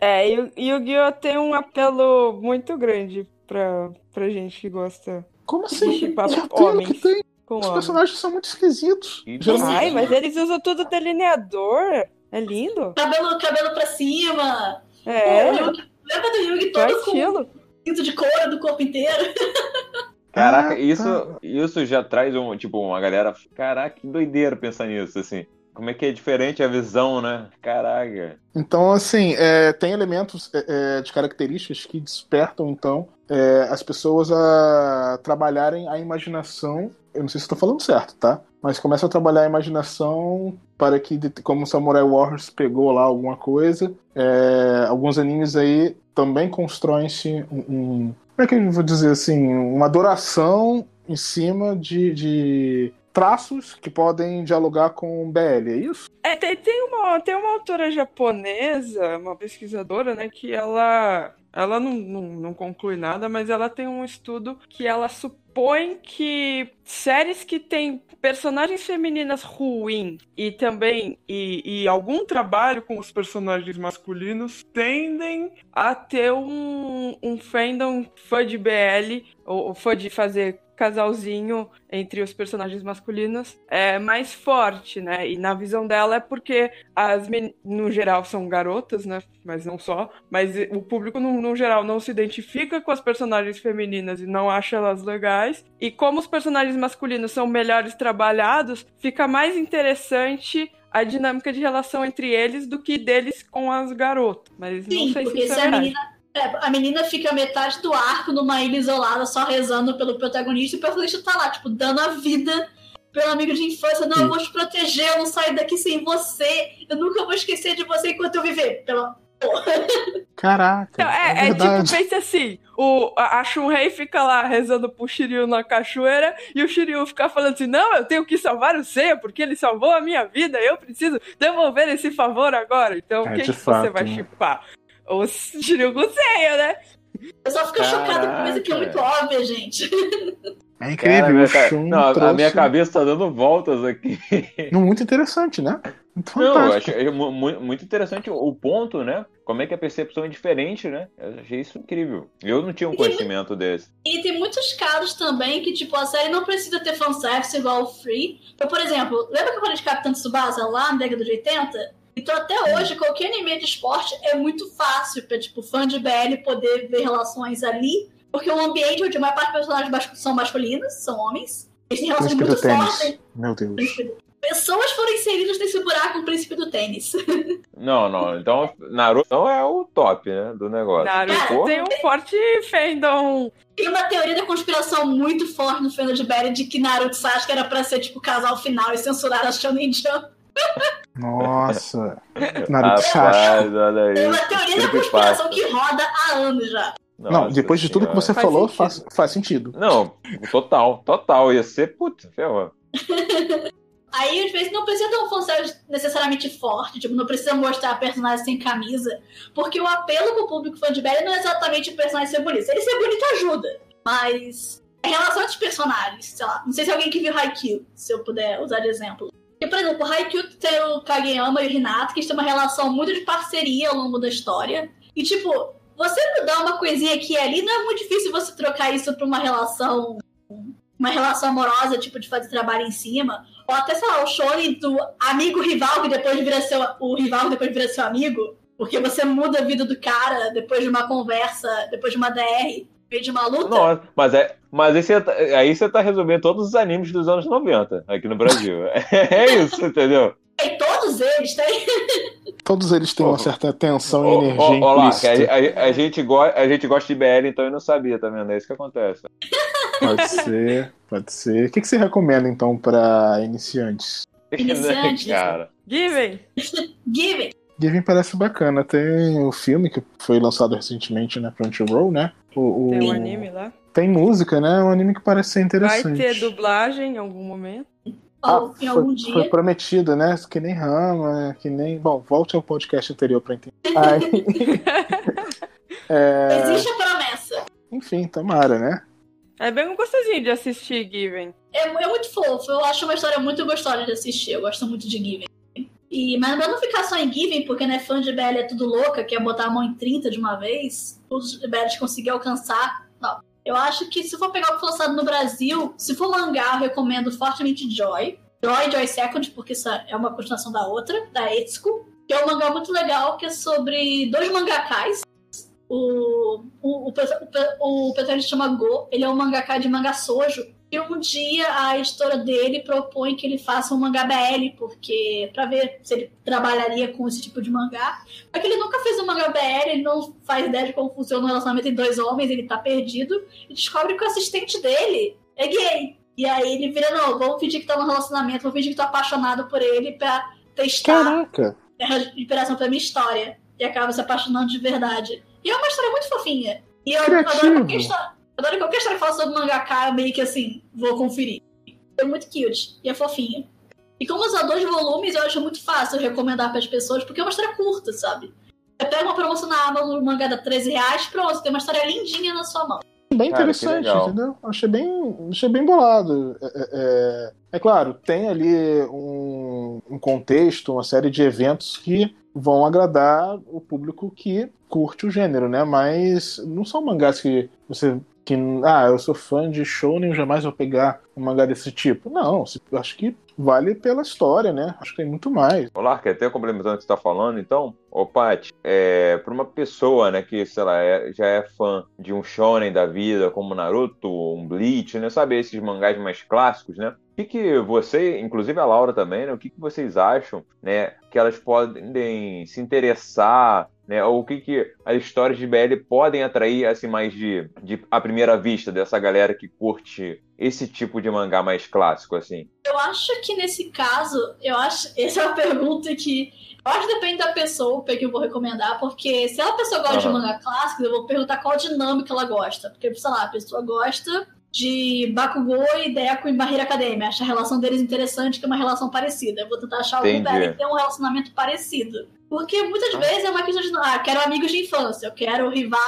É, e o Yu-Gi-Oh! tem um apelo muito grande pra, pra gente que gosta Como assim? Apelo homens. que tem? com Os homens. personagens são muito esquisitos. Geralmente- Ai, mas eles usam tudo delineador. É lindo. Cabelo, cabelo pra cima. É, O Yugi- lembra do Yugi é todo com estilo. cinto de couro do corpo inteiro? Caraca, Ah, tá. isso, isso já traz um, tipo, uma galera. Caraca, que doideira pensar nisso, assim. Como é que é diferente a visão, né? Caraca. Então, assim, é, tem elementos é, é, de características que despertam, então, é, as pessoas a trabalharem a imaginação. Eu não sei se estou falando certo, tá? Mas começam a trabalhar a imaginação para que, como Samurai Warriors pegou lá alguma coisa, é, alguns animes aí também constroem-se um, um- Como é que eu vou dizer assim? Uma adoração em cima de, de traços que podem dialogar com BL, é isso? É, tem, tem uma, tem uma autora japonesa, uma pesquisadora, né, que ela, ela não, não, não conclui nada, mas ela tem um estudo que ela supõe que séries que têm personagens femininas ruins e também e, e algum trabalho com os personagens masculinos tendem a ter um, um fandom fã de BL ou, ou fã de fazer casalzinho entre os personagens masculinos é mais forte, né? E na visão dela é porque as no geral são garotas, né? Mas não só. Mas o público no, no geral não se identifica com as personagens femininas e não acha elas legais. E como os personagens masculinos são melhores trabalhados, fica mais interessante a dinâmica de relação entre eles do que deles com as garotas. Mas não Sim, sei se porque isso se é a verdade. menina. é, a menina fica metade do arco numa ilha isolada, só rezando pelo protagonista, e o protagonista tá lá, tipo, dando a vida pelo amigo de infância. Não, eu vou te proteger, eu não saio daqui sem você. Eu nunca vou esquecer de você enquanto eu viver. Pela... Caraca, Não, é, é, é tipo, pensa assim, o, a, Shunrei fica lá rezando pro Shiryu na cachoeira e o Shiryu fica falando assim, não, eu tenho que salvar o Seiya porque ele salvou a minha vida, eu preciso devolver esse favor agora. Então, É, quem que você fato, vai né? chipar? O Shiryu com o Seiya, né? Eu só fico chocada com coisa que é Caraca. muito óbvia, gente. É Cara, incrível, a minha ca- Não, a- a trouxe... minha cabeça tá dando voltas aqui. Não, Muito interessante, né? Muito Não, achei mu- muito interessante o- ponto, né? Como é que a percepção é diferente, né? Eu achei isso incrível. Eu não tinha um conhecimento desse. E tem muitos casos também que, tipo, a série não precisa ter fanservice igual o Free. Então, por exemplo, lembra que eu falei de Capitão Tsubasa lá na década de 80? Então, até hoje, qualquer anime de esporte é muito fácil pra, tipo, fã de BL poder ver relações ali. Porque o ambiente onde a maior parte dos personagens mas- são masculinos, são homens. Eles têm relações Príncipe muito do fortes. tênis. Meu Deus. Pessoas foram inseridas nesse buraco no príncipe do tênis. Não, não. Então, Naruto não é o top, né? Do negócio. Naruto Porra. tem um forte fandom. Tem uma teoria da conspiração muito forte no fandom de BL de que Naruto e Sasuke era pra ser, tipo, casal final e censurar a Shonen Jump. Nossa. Naruto Sasuke. Rapaz, olha Tem uma teoria da conspiração que roda há anos já. Não, Nossa depois de tudo que você Faz falou, sentido. faz, faz sentido. Não, total, total. Ia ser, putz, ferrou. Aí, às vezes, não precisa ter um fanservice necessariamente forte, tipo, não precisa mostrar personagem sem camisa, porque o apelo pro público fã de BL não é exatamente o personagem ser bonito. Ele ser bonito ajuda, mas a relação entre os personagens, sei lá, não sei se alguém que viu Haikyuu, se eu puder usar de exemplo. Porque, por exemplo, o Haikyuu tem o Kageyama e o Hinata, que eles têm uma relação muito de parceria ao longo da história. E, tipo, você mudar uma coisinha aqui e ali, não é muito difícil você trocar isso pra uma relação uma relação amorosa, tipo, de fazer trabalho em cima. Ou até, sei lá, o shonen do amigo rival que depois vira seu. O rival que depois vira seu amigo. Porque você muda a vida do cara depois de uma conversa, depois de uma DR, meio de uma luta. Nossa, mas, é, mas aí, você, tá- aí você tá resumindo todos os animes dos anos 90 aqui no Brasil. É isso, entendeu? E todos eles têm. Todos eles têm uma certa tensão e Ó, energia ó lá, a, a- a gente go, a gente gosta de BL, então eu não sabia, tá vendo? É isso que acontece. Pode ser, pode ser. O que, que você recomenda, então, pra iniciantes? Iniciantes. Cara. Given! Given! Given parece bacana. Tem o filme que foi lançado recentemente na Crunchyroll, né? O, o... Tem um anime lá. Tem música, né? Um anime que parece ser Vai interessante. ter dublagem em algum momento. Ah, em algum foi, dia. foi prometido, né? Que nem Rama, que nem. Bom, volte ao podcast anterior pra entender. Aí, é, Existe a promessa. enfim, tomara, né? É bem gostosinho de assistir Given. É, é muito fofo. Eu acho uma história muito gostosa de assistir. Eu gosto muito de Given. E, mas pra não ficar só em Given, porque né, fã de BL é tudo louca, quer botar a mão em 30 de uma vez, os BLs conseguir alcançar. Não. Eu acho que se for pegar o que foi lançado no Brasil, se for mangá, eu recomendo fortemente Joy. Joy, Joy Second, porque isso é uma continuação da outra, da Etsuko. Que é um mangá muito legal, que é sobre dois mangakais. O, o, o, o, o protagonista chama Go, ele é um mangaká de manga sojo. E um dia a editora dele propõe que ele faça um mangá BL, porque para ver se ele trabalharia com esse tipo de mangá. Só que ele nunca fez um mangá BL, ele não faz ideia de como funciona o relacionamento entre dois homens, ele tá perdido. E descobre que o assistente dele é gay. E aí ele vira, não, vamos fingir que tá num relacionamento, vamos fingir que tô apaixonado por ele pra testar Caraca! a inspiração pra minha história. E acaba se apaixonando de verdade. E é uma história muito fofinha. E eu adoro Criativo. qualquer história. Adoro qualquer história que fala sobre mangaka, meio que assim, vou conferir. É muito cute. E é fofinha. E como usar dois volumes, eu acho muito fácil recomendar para as pessoas, porque é uma história curta, sabe? Você pega uma promoção na Amazon, um mangá dá 13 reais, pronto, tem uma história lindinha na sua mão. Bem Cara, interessante, entendeu? Achei bem, achei bem bolado. É, é- é- é claro, tem ali um, um contexto, uma série de eventos que vão agradar o público que curte o gênero, né? Mas não são mangás que você. Que, ah, eu sou fã de Shonen, jamais vou pegar um mangá desse tipo. Não, acho que vale pela história, né? Acho que tem muito mais. Ô, Lark, até complementando o que você tá falando, então, ô Paty, é, pra uma pessoa, né, que, sei lá, é- já é fã de um shonen da vida, como Naruto, um Bleach, né, sabe, esses mangás mais clássicos, né, o que que você, inclusive a Laura também, né, o que que vocês acham, né, que elas podem se interessar, né, ou o que que as histórias de BL podem atrair, assim, mais de, de à primeira vista, dessa galera que curte esse tipo de mangá mais clássico, assim? Eu acho que nesse caso, eu acho. Essa é uma pergunta que. Eu acho que depende da pessoa o que eu vou recomendar, porque se a pessoa gosta de Aham. manga clássico, eu vou perguntar qual dinâmica ela gosta. Porque, sei lá, a pessoa gosta de Bakugou e Deco em Barreira Academia. Acha a relação deles interessante, que é uma relação parecida. Eu vou tentar achar algum velho que tem um relacionamento parecido. Porque muitas Ah. vezes é uma questão de. Ah, quero amigos de infância, eu quero rival.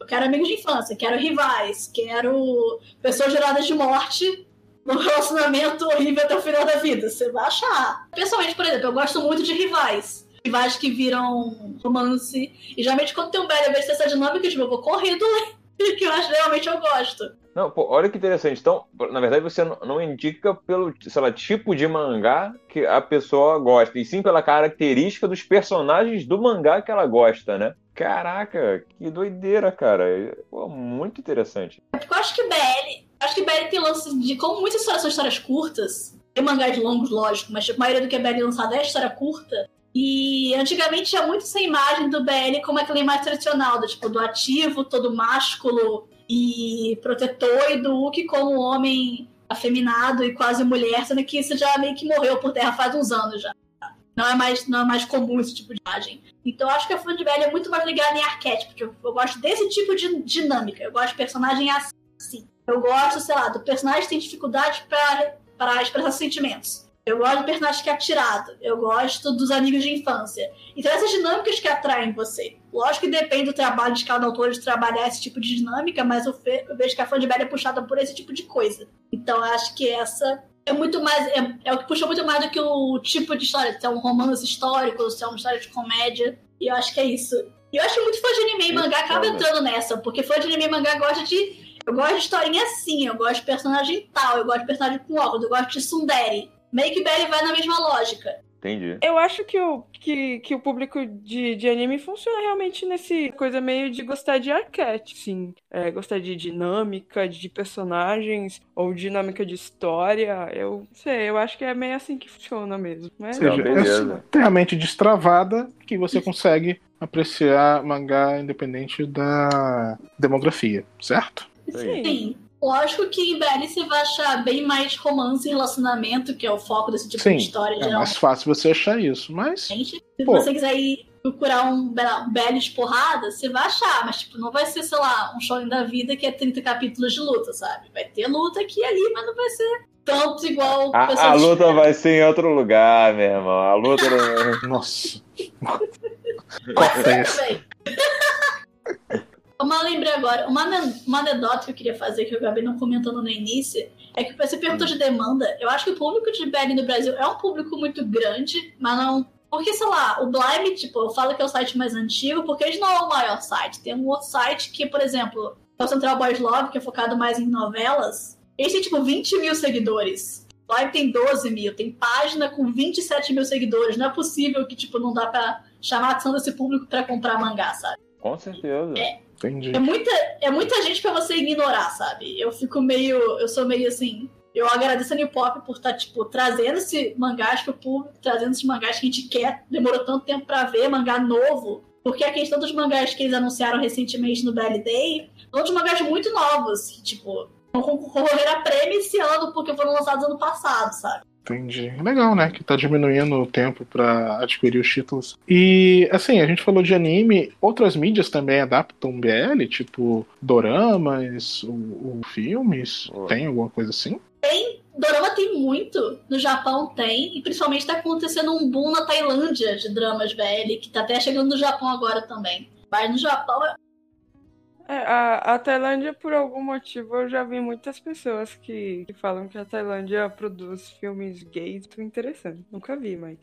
Eu quero amigos de infância, quero rivais, quero pessoas geradas de morte num relacionamento horrível até o final da vida. Você vai achar. Pessoalmente, por exemplo, eu gosto muito de rivais. Rivais que viram romance. E geralmente quando tem um velho, eu vejo essa dinâmica, tipo, eu vou correndo que eu acho realmente eu gosto. Não, pô, olha que interessante. Então, na verdade, você não- indica pelo, sei lá, tipo de mangá que a pessoa gosta, e sim pela característica dos personagens do mangá que ela gosta, né? Caraca, que doideira, cara. Pô, muito interessante. Eu acho que BL. Acho que BL tem lance de. Como muitas histórias são histórias curtas, tem mangás longos, lógico, mas a maioria do que é BL lançado é história curta. E antigamente tinha muito essa imagem do BL como aquela imagem tradicional, do tipo, do ativo, todo másculo e protetor, e do Hulk como homem afeminado e quase mulher, sendo que isso já meio que morreu por terra faz uns anos já. Não é mais, não é mais comum esse tipo de imagem. Então acho que a BL é muito mais ligada em arquétipo, porque eu, eu gosto desse tipo de dinâmica. Eu gosto de personagem assim. Eu gosto, sei lá, do personagem que tem dificuldade pra expressar sentimentos. Eu gosto do personagem que é atirado. Eu gosto dos amigos de infância. Então essas dinâmicas que atraem você. Lógico que depende do trabalho de cada autor de trabalhar esse tipo de dinâmica, mas eu, vejo que a fã de BL é puxada por esse tipo de coisa. Então eu acho que essa é muito mais. É, é o que puxa muito mais do que o tipo de história. Se é um romance histórico, se é uma história de comédia. E eu acho que é isso. E eu acho que muito fã de anime e mangá acaba entrando nessa, porque fã de anime e mangá gosta de. Eu gosto de historinha assim, eu gosto de personagem tal, eu gosto de personagem com óculos, eu gosto de Sundere. Meio que BL vai na mesma lógica. Entendi. Eu acho que o, que, que o público de, de anime funciona realmente nesse coisa meio de gostar de arquétipo, sim. É, gostar de dinâmica, de personagens, ou dinâmica de história. Eu não sei, eu acho que é meio assim que funciona mesmo. Mas Ou seja, é tem a mente destravada que você consegue apreciar mangá independente da demografia, certo? Aí. Sim. Lógico que em BL você vai achar bem mais romance e relacionamento, que é o foco desse tipo Sim, de história. é mais fácil você achar isso, mas Se Pô. você quiser ir procurar um BL de porrada, você vai achar, mas tipo, não vai ser, sei lá, um show da vida que é 30 capítulos de luta, sabe? Vai ter luta aqui e ali, mas não vai ser tanto igual A, a luta espera. vai ser em outro lugar, meu irmão. A luta. nossa. Corta isso. Uma lembrei agora, uma, uma anedota que eu queria fazer, que eu acabei não comentando no início, é que você perguntou de demanda. Eu acho que o público de BL no Brasil é um público muito grande, mas não. Porque, sei lá, o Blime, tipo, eu falo que é o site mais antigo, porque ele não é o maior site. Tem um outro site que, por exemplo, é o Central Boys Love, que é focado mais em novelas. Eles têm, tipo, 20 mil seguidores. O Blime tem 12 mil. Tem página com 27 mil seguidores. Não é possível que, tipo, não dá pra chamar a atenção desse público pra comprar mangá, sabe? Com certeza. Entendi. É muita, é muita gente pra você ignorar, sabe? Eu fico meio. Eu sou meio assim. Eu agradeço a New Pop por estar, tipo, trazendo esse mangás pro público, trazendo esses mangás que a gente quer. Demorou tanto tempo pra ver, mangá novo. Porque a questão dos mangás que eles anunciaram recentemente no BL Day são dos mangás muito novos, que, tipo, vão concorrer a prêmio esse ano porque foram lançados ano passado, sabe? Entendi. Legal, né? Que tá diminuindo o tempo pra adquirir os títulos. E, assim, a gente falou de anime, outras mídias também adaptam BL, tipo doramas, o, o filmes. Oi. Tem alguma coisa assim? Dorama tem muito, no Japão tem, e principalmente tá acontecendo um boom na Tailândia de dramas BL, que tá até chegando no Japão agora também. Mas no Japão É, a, a Tailândia, por algum motivo, eu já vi muitas pessoas que, que falam que a Tailândia produz filmes gays muito interessantes. Nunca vi, mas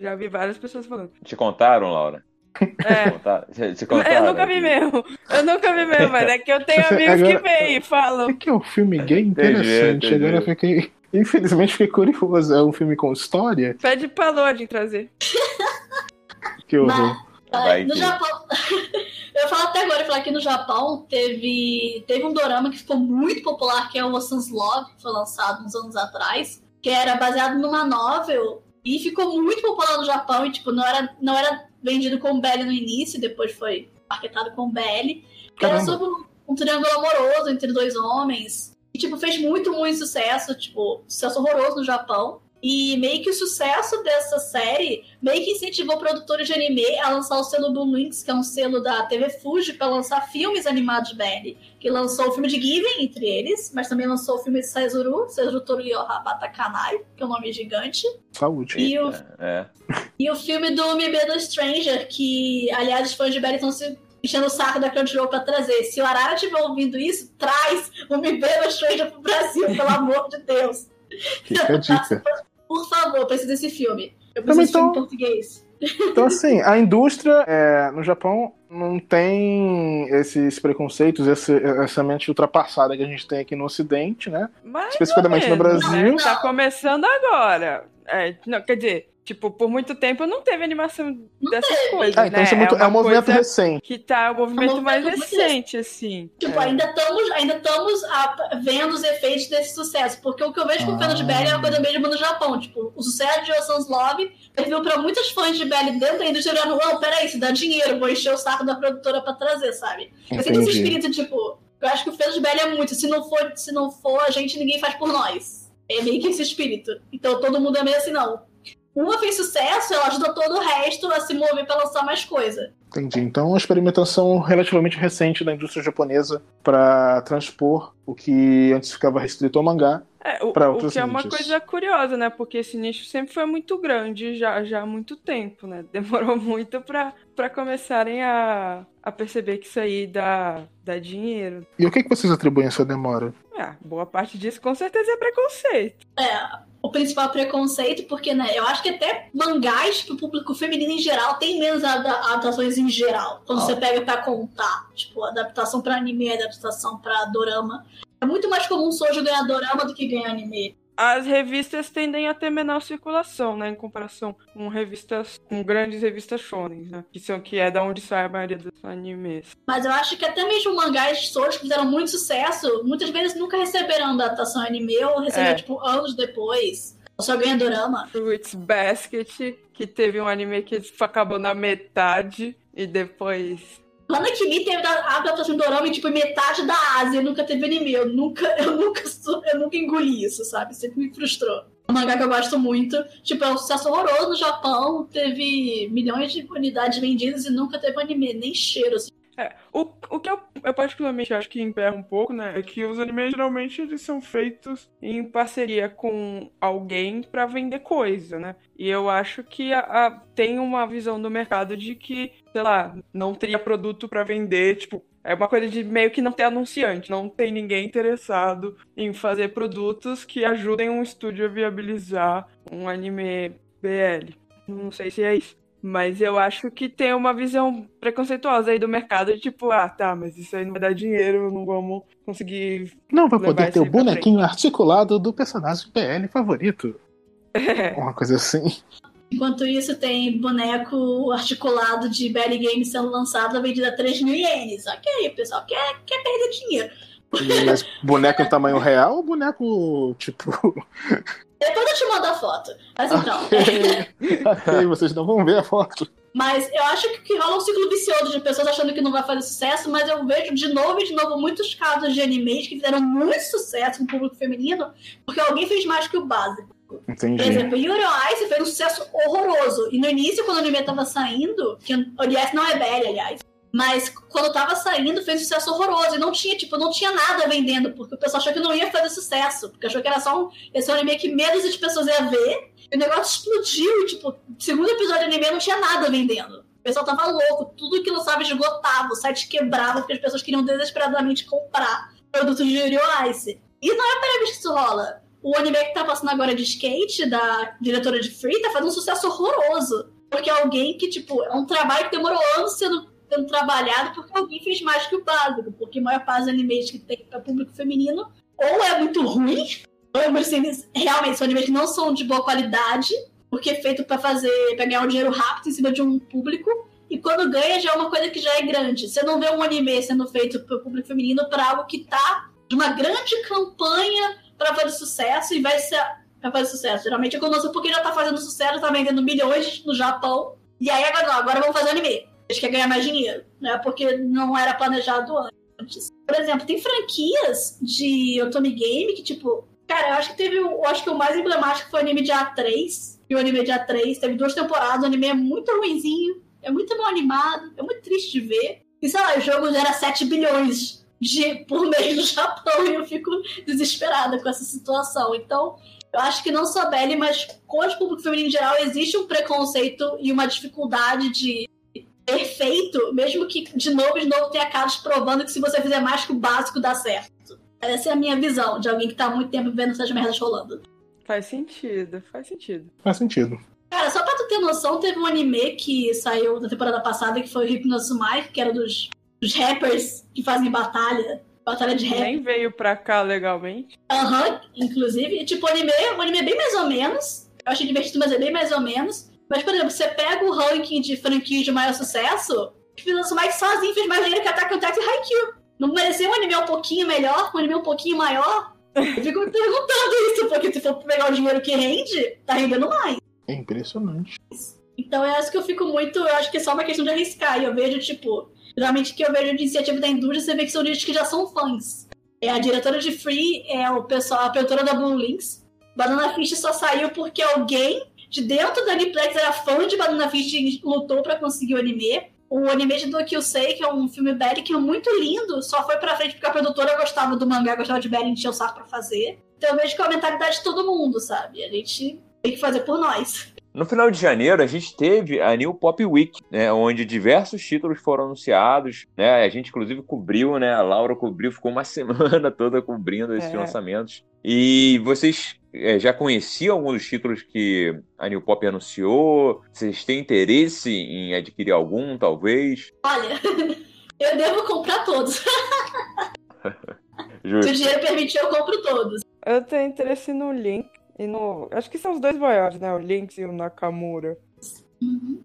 já vi várias pessoas falando. Te contaram, Laura? Te É, contaram? Te, contaram? eu nunca vi mesmo. Eu nunca vi mesmo, mas é que eu tenho amigos que Agora- veem e falam. É que é um filme gay interessante. entendi. Agora eu fiquei. Infelizmente fiquei curioso. É um filme com história? Pede pra Lorde trazer. Que horror. Vai no que- Japão. eu falo até agora, eu falar que no Japão teve, teve um dorama que ficou muito popular, que é o Ocean's Love, que foi lançado uns anos atrás, que era baseado numa novel e ficou muito popular no Japão e tipo, não era, não era vendido como BL no início, depois foi marketado como BL. Que era sobre um, um triângulo amoroso entre dois homens. E, tipo, fez muito, muito sucesso, tipo, sucesso horroroso no Japão. E meio que o sucesso dessa série meio que incentivou produtores de anime a lançar o selo Blue Links, que é um selo da TV Fuji, para lançar filmes animados BL. Que lançou o filme de Given, entre eles, mas também lançou o filme de Saizuru, Saizuru Torioha Batakanai, que é um nome gigante. Saúde. E o, É. e o filme do the Stranger, que, aliás, os fãs de BL estão se enchendo o saco da Crunchyroll pra trazer. Se o Arara estiver ouvindo isso, traz o the Stranger pro Brasil, pelo amor de Deus. Fica a dica. Por favor, preciso desse filme. Eu preciso de filme em português. Então, assim, a indústria é, no Japão não tem esses preconceitos, esse- essa mente ultrapassada que a gente tem aqui no Ocidente, né? Mas Especificamente no Brasil. né? Tá começando agora. É, não, quer dizer, tipo, por muito tempo não teve animação dessas coisas, Ah, então né? isso é, muito, é, uma um movimento recente. que tá, é um movimento É um mais movimento muito recente, assim. Tipo, É. ainda estamos ainda estamos a- vendo os efeitos desse sucesso. Porque o que eu vejo com o fã de Ah. BL é uma coisa mesmo no Japão. Tipo, o sucesso de Ocean's Love serviu pra muitos fãs de BL dentro da indústria. Não, peraí, isso dá dinheiro, vou encher o saco da produtora pra trazer, sabe? Eu sinto esse espírito, tipo, eu acho que o fã de BL é muito. Se não for, se não for a gente, ninguém faz por nós. É meio que esse espírito. Então todo mundo é meio assim, não. Uma fez sucesso, ela ajuda todo o resto a se mover pra lançar mais coisa. Entendi. Então, uma experimentação relativamente recente da indústria japonesa para transpor o que antes ficava restrito ao mangá. É, o, pra o outras que é uma coisa curiosa, né? Porque esse nicho sempre foi muito grande já, já há muito tempo, né? Demorou muito pra, pra começarem a, a perceber que isso aí dá, dá dinheiro. E o que, que vocês atribuem a essa demora? Ah, boa parte disso com certeza é preconceito. É, o principal preconceito, porque, né, eu acho que até mangás pro público feminino em geral tem menos ada- adaptações em geral. Quando Ah. você pega pra contar, tipo, adaptação pra anime, adaptação pra dorama. É muito mais comum Sojo ganhar dorama do que ganhar anime. As revistas tendem a ter menor circulação, né? Em comparação com revistas, com grandes revistas shonen, né? Que, são, que é da onde sai a maioria dos animes. Mas eu acho que até mesmo mangás de Sojo que fizeram muito sucesso, muitas vezes nunca receberam adaptação anime ou receberam, É. tipo, anos depois. Ou só ganha dorama. Fruits Basket, que teve um anime que acabou na metade e depois Hanakimi teve a adaptação do dorama tipo metade da Ásia, nunca teve anime. Eu nunca, eu nunca, eu nunca engoli isso, sabe? Sempre me frustrou. Um mangá que eu gosto muito. Tipo, é um sucesso horroroso no Japão. Teve milhões de unidades vendidas e nunca teve anime, nem cheiro. Assim. É, o, o que eu, eu, particularmente acho que emperra um pouco, né, é que os animes geralmente eles são feitos em parceria com alguém para vender coisa, né? E eu acho que a, a, tem uma visão do mercado de que, sei lá, não teria produto para vender, tipo, é uma coisa de meio que não ter anunciante, não tem ninguém interessado em fazer produtos que ajudem um estúdio a viabilizar um anime BL. Não sei se é isso. Mas eu acho que tem uma visão preconceituosa aí do mercado, tipo, ah, tá, mas isso aí não vai dar dinheiro, não vamos conseguir. Não vai poder ter o bonequinho articulado do personagem PL favorito. É. Uma coisa assim. Enquanto isso, tem boneco articulado de BL Game sendo lançado a vendida a 3 mil ienes. Ok, o pessoal quer, quer perder dinheiro. Mas boneco em tamanho real ou boneco, tipo. Depois eu te mando a foto. Mas então. ok, vocês não vão ver a foto. Mas eu acho que rola um ciclo vicioso de pessoas achando que não vai fazer sucesso, mas eu vejo de novo e de novo muitos casos de animes que fizeram muito sucesso com o público feminino, porque alguém fez mais que o básico. Entendi. Por exemplo, Yuri on Ice fez um sucesso horroroso. E no início, quando o anime tava saindo, que DS não é velho, aliás, mas quando tava saindo, fez um sucesso horroroso. E não tinha, tipo, não tinha nada vendendo, porque o pessoal achou que não ia fazer sucesso. Porque achou que era só um. Esse é um anime que medo de pessoas ia ver. E o negócio explodiu. E, tipo, segundo episódio do anime não tinha nada vendendo. O pessoal tava louco. Tudo que lançava esgotava. O site quebrava porque as pessoas queriam desesperadamente comprar produtos de Yuri Ice. E não é a primeira vez que isso rola. O anime que tá passando agora de skate, da diretora de Free, tá fazendo um sucesso horroroso. Porque é alguém que, tipo, é um trabalho que demorou anos sendo sendo trabalhado porque alguém fez mais que o básico. Porque a maior parte dos animes que tem para público feminino ou é muito ruim, ou é assim, realmente são animes que não são de boa qualidade, porque é feito para fazer, para ganhar um dinheiro rápido em cima de um público. E quando ganha já é uma coisa que já é grande. Você não vê um anime sendo feito para o público feminino para algo que tá de uma grande campanha para fazer sucesso e vai ser para fazer sucesso. Geralmente é quando porque já tá fazendo sucesso, tá vendendo milhões no Japão. E aí agora agora vamos fazer anime eles querem ganhar mais dinheiro, né? Porque não era planejado antes. Por exemplo, tem franquias de Otome Game que, tipo, cara, eu acho que teve. Eu acho que o mais emblemático foi o anime de A3. E o anime de A3 teve duas temporadas, o anime é muito ruinzinho, é muito mal animado, é muito triste de ver. E sei lá, o jogo gera 7 bilhões de, por mês no Japão e eu fico desesperada com essa situação. Então, eu acho que não só Belly, mas com o público feminino em geral, existe um preconceito e uma dificuldade de perfeito, mesmo que de novo, de novo tenha casos provando que se você fizer mais que o básico dá certo. Essa é a minha visão de alguém que tá há muito tempo vendo essas merdas rolando. Faz sentido, faz sentido. Faz sentido. Cara, só pra tu ter noção, teve um anime que saiu da temporada passada que foi o Hypnosumai, que era dos, dos rappers que fazem batalha. Batalha de rap. Nem veio pra cá legalmente. Aham, uhum, inclusive. Tipo, o anime, o anime é bem mais ou menos. Eu achei divertido, mas é bem mais ou menos. Mas, por exemplo, você pega o ranking de franquias de maior sucesso, o Mike sozinho fez mais dinheiro que Attack on Titan e Haikyuu. Não merecia um anime um pouquinho melhor, um anime um pouquinho maior? Eu fico me perguntando isso, porque se for pegar o dinheiro que rende, tá rendendo mais. É impressionante. Então é isso que eu fico muito. Eu acho que é só uma questão de arriscar. E eu vejo, tipo, geralmente que eu vejo de iniciativa da indústria, você vê que são gente que já são fãs. É a diretora de Free, é o pessoal, a produtora da Blue Links. Banana Fish só saiu porque alguém de dentro da Aniplex era fã de Banana Fish e lutou para conseguir o anime. O anime de Dokyusei, que é um filme Berry que é muito lindo, só foi pra frente porque a produtora gostava do mangá, gostava de e encheu o saco pra fazer. Então eu vejo que é a mentalidade de todo mundo, sabe? A gente tem que fazer por nós. No final de janeiro, a gente teve a New Pop Week, né, onde diversos títulos foram anunciados. Né, a gente, inclusive, cobriu, né, a Laura cobriu, ficou uma semana toda cobrindo esses é. lançamentos. E vocês é, já conheciam alguns dos títulos que a New Pop anunciou? Vocês têm interesse em adquirir algum, talvez? Olha, eu devo comprar todos. Se o dinheiro permitir, eu compro todos. Eu tenho interesse no Link e no. Acho que são os dois boiados, né? O Lynx e o Nakamura. Uhum.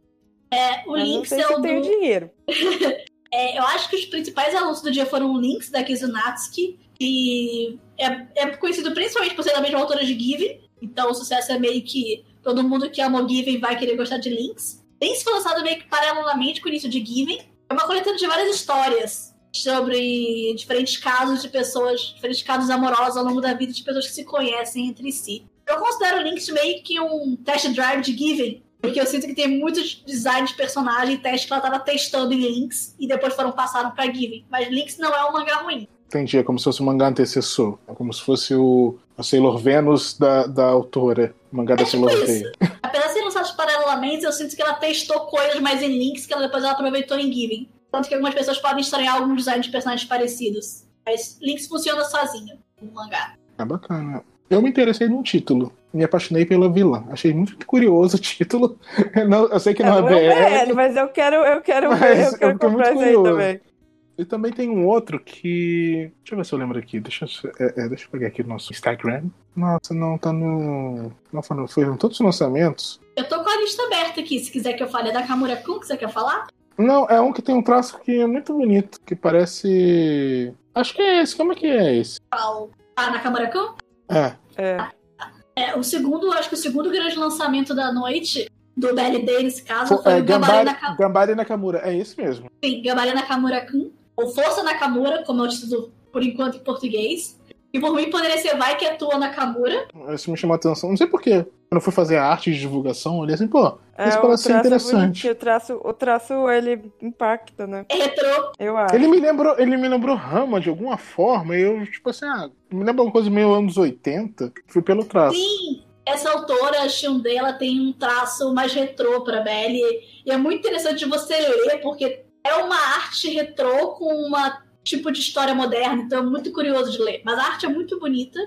É, o Lynx é o. Do... dinheiro. é, eu acho que os principais anúncios do dia foram o Lynx da Kizunatsuki. E é, é conhecido principalmente por ser da mesma autora de Given. Então o sucesso é meio que todo mundo que ama o Given vai querer gostar de Lynx. Lynx foi lançado meio que paralelamente com o início de Given. É uma coletânea de várias histórias sobre diferentes casos de pessoas, diferentes casos amorosos ao longo da vida de pessoas que se conhecem entre si. Eu considero Links meio que um test drive de Given, porque eu sinto que tem muitos designs de personagem e testes que ela tava testando em Links e depois foram passaram pra Given. Mas Links não é um mangá ruim. Entendi, é como se fosse um mangá antecessor. É como se fosse o a Sailor Venus da, da autora. O mangá da É tipo Sailor isso. Venus. Apesar de serem lançados paralelamente, eu sinto que ela testou coisas mais em Links que ela depois ela aproveitou em Given. Tanto que algumas pessoas podem estranhar alguns designs de personagens parecidos. Mas Links funciona sozinho no mangá. É bacana. Eu me interessei num título. Me apaixonei pela vilã. Achei muito curioso o título. Eu, não- eu sei que não é, não é BL. BL, mas eu quero, eu quero Mas ver, eu eu quero muito comprar esse aí também. E também tem um outro que. Deixa eu ver se eu lembro aqui. Deixa eu, é, é, deixa eu pegar aqui o nosso Instagram. Nossa, não, tá no. Não foi, foi em todos os lançamentos. Eu tô com a lista aberta aqui, se quiser que eu fale. É da Kamura Kun que você quer falar? Não, é um que tem um traço que é muito bonito. Que parece. Acho que é esse. Como é que é esse? Qual? Ah, na Kamura Kun? É. É. É, o segundo, acho que o segundo grande lançamento da noite, do BLD nesse caso, Fo- foi é o Gambari, Gambari, Naka... Gambari Nakamura. É esse mesmo. Sim, Gambari Nakamura Kun, ou Força Nakamura, como é o título por enquanto em português. E por mim poderia ser Vai que atua Nakamura. Isso me chamou a atenção. Não sei porquê. Quando eu fui fazer a arte de divulgação, eu olhei assim, pô, É, Isso parece ser é interessante. bonitinho, o traço, o traço, ele impacta, né? É retrô. Eu acho. Ele me lembrou, ele me lembrou Rama de alguma forma, e eu, tipo assim, ah, me lembra uma coisa meio anos 80, fui pelo traço. Sim, essa autora, a Shunde, ela tem um traço mais retrô pra BL. E é muito interessante você ler, porque é uma arte retrô com uma tipo de história moderna, então é muito curioso de ler. Mas a arte é muito bonita.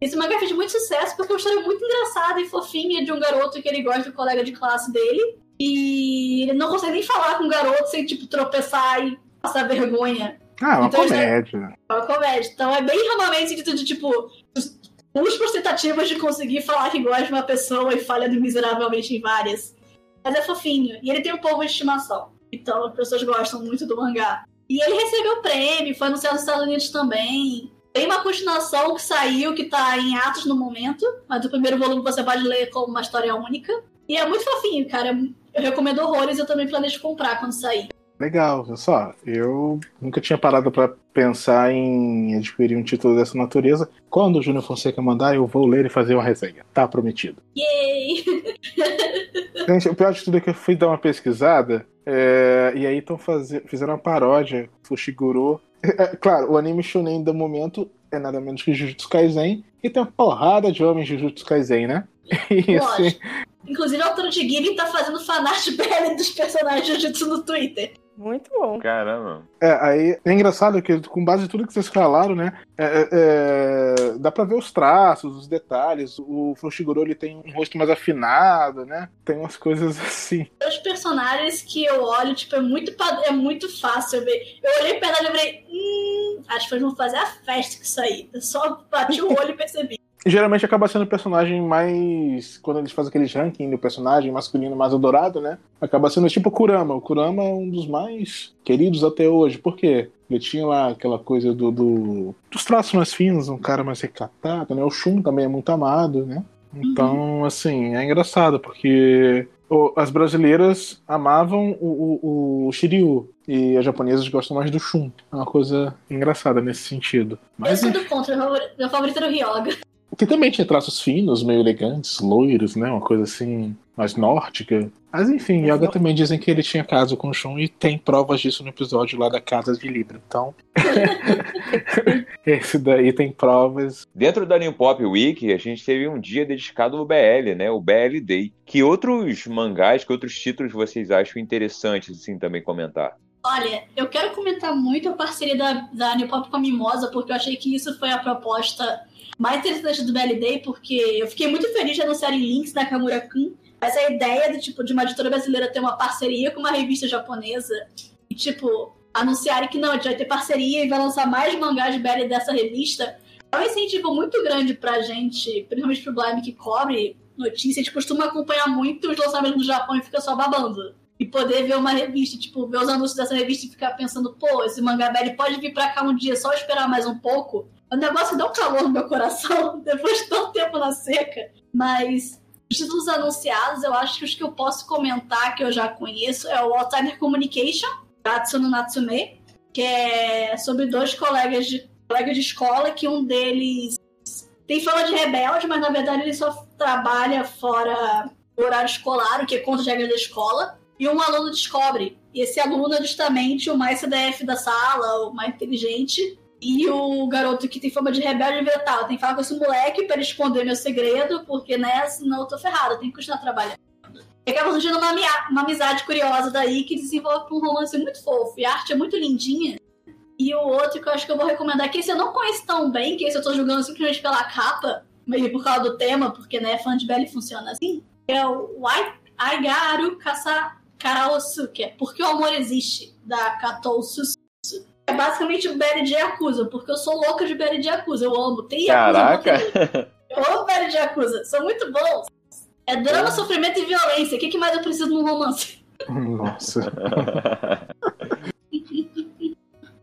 Esse mangá fez muito sucesso porque é uma história muito engraçada e fofinha de um garoto que ele gosta do colega de classe dele. E ele não consegue nem falar com o garoto sem, tipo, tropeçar e passar vergonha. Ah, é uma Então, comédia. É uma comédia. Então é bem ramamente sentido de, tipo, múltiplas tentativas de conseguir falar que gosta de uma pessoa e falhando miseravelmente em várias. Mas é fofinho. E ele tem um povo de estimação. Então as pessoas gostam muito do mangá. E ele recebeu prêmio, foi anunciado nos Estados Unidos também. Tem uma continuação que saiu, que tá em atos no momento, mas o primeiro volume você pode ler como uma história única. E é muito fofinho, cara. Eu recomendo horrores, eu também planejo comprar quando sair. Legal, olha só. Eu nunca tinha parado pra pensar em adquirir um título dessa natureza. Quando o Júnior Fonseca mandar, eu vou ler e fazer uma resenha. Tá prometido. Yay! Gente, o pior de tudo é que eu fui dar uma pesquisada, é, e aí tão faze- fizeram uma paródia, Fushiguro. É, claro, o anime shonen do momento é nada menos que Jujutsu Kaisen, e tem uma porrada de homens Jujutsu Kaisen, né? E assim, Lógico. Inclusive, a autora de Ghibli tá fazendo fanart BL dos personagens Jujutsu no Twitter. Muito bom. Caramba. É, aí é engraçado que com base em tudo que vocês falaram, né? é, é, é, dá pra ver os traços, os detalhes. O Fushiguro ele tem um rosto mais afinado, né? Tem umas coisas assim. Os personagens que eu olho, tipo, é muito, é muito fácil ver. Eu olhei pra ela e falei, hum, acho que eles vão fazer a festa com isso aí. Eu só bati o olho e percebi. Geralmente acaba sendo o personagem mais. Quando eles fazem aqueles ranking do personagem masculino mais adorado, né? Acaba sendo tipo o Kurama. O Kurama é um dos mais queridos até hoje. Por quê? Ele tinha lá aquela coisa do, do- dos traços mais finos, um cara mais recatado, né? O Shun também é muito amado, né? Então, assim, é engraçado, porque as brasileiras amavam o, o, o Shiryu. E as japonesas gostam mais do Shun. É uma coisa engraçada nesse sentido. Eu Mas sou do contra, meu favorito era o Ryoga. Que também tinha traços finos, meio elegantes, loiros, né? Uma coisa assim, mais nórdica. Mas enfim, Yoga não- também dizem que ele tinha caso com o Shun e tem provas disso no episódio lá da Casa de Libra. Então. Esse daí tem provas. Dentro da New Pop Week, a gente teve um dia dedicado ao BL, né? O BL Day. Que outros mangás, que outros títulos vocês acham interessantes, assim, também comentar? Olha, eu quero comentar muito a parceria da, da New Pop com a Mimosa, porque eu achei que isso foi a proposta mais interessante do BLD, porque eu fiquei muito feliz de anunciarem links da Kamura Kun. Mas a ideia de, tipo, de uma editora brasileira ter uma parceria com uma revista japonesa e, tipo, anunciarem que não, a gente vai ter parceria e vai lançar mais mangás de BL dessa revista, é um incentivo muito grande pra gente, principalmente pro Blime que cobre notícia. A gente costuma acompanhar muito os lançamentos do Japão e fica só babando e poder ver uma revista, tipo, ver os anúncios dessa revista e ficar pensando, pô, esse mangá BL pode vir pra cá um dia, só esperar mais um pouco. O negócio dá um calor no meu coração, depois de tanto tempo na seca. Mas os títulos anunciados, eu acho que os que eu posso comentar, que eu já conheço, é o Alzheimer Communication, Katsu no Natsume, que é sobre dois colegas de, colegas de escola que um deles tem fama de rebelde, mas na verdade ele só trabalha fora do horário escolar, o que é contra as regras da escola. E um aluno descobre. E esse aluno é justamente o mais CDF da sala, o mais inteligente. E o garoto que tem fama de rebelde vira tal. Tem que falar com esse moleque para esconder meu segredo, porque né, senão eu tô ferrado, tem que continuar trabalhando. E acaba surgindo uma, uma amizade curiosa daí que desenvolve um romance muito fofo. E a arte é muito lindinha. E o outro que eu acho que eu vou recomendar, que esse eu não conheço tão bem, que esse eu tô julgando simplesmente pela capa, meio por causa do tema, porque, né, fã de Belly funciona assim, é o Aigaru Kasa Karaosuke, Porque o Amor Existe, da Katou Susu. É basicamente o Belly de Yakuza, porque eu sou louca de Belly de Yakuza, eu amo. Tem Yakuza Caraca! Eu amo Belly de Yakuza, são muito bons. É drama, sofrimento e violência. O que, que mais eu preciso num romance? Nossa.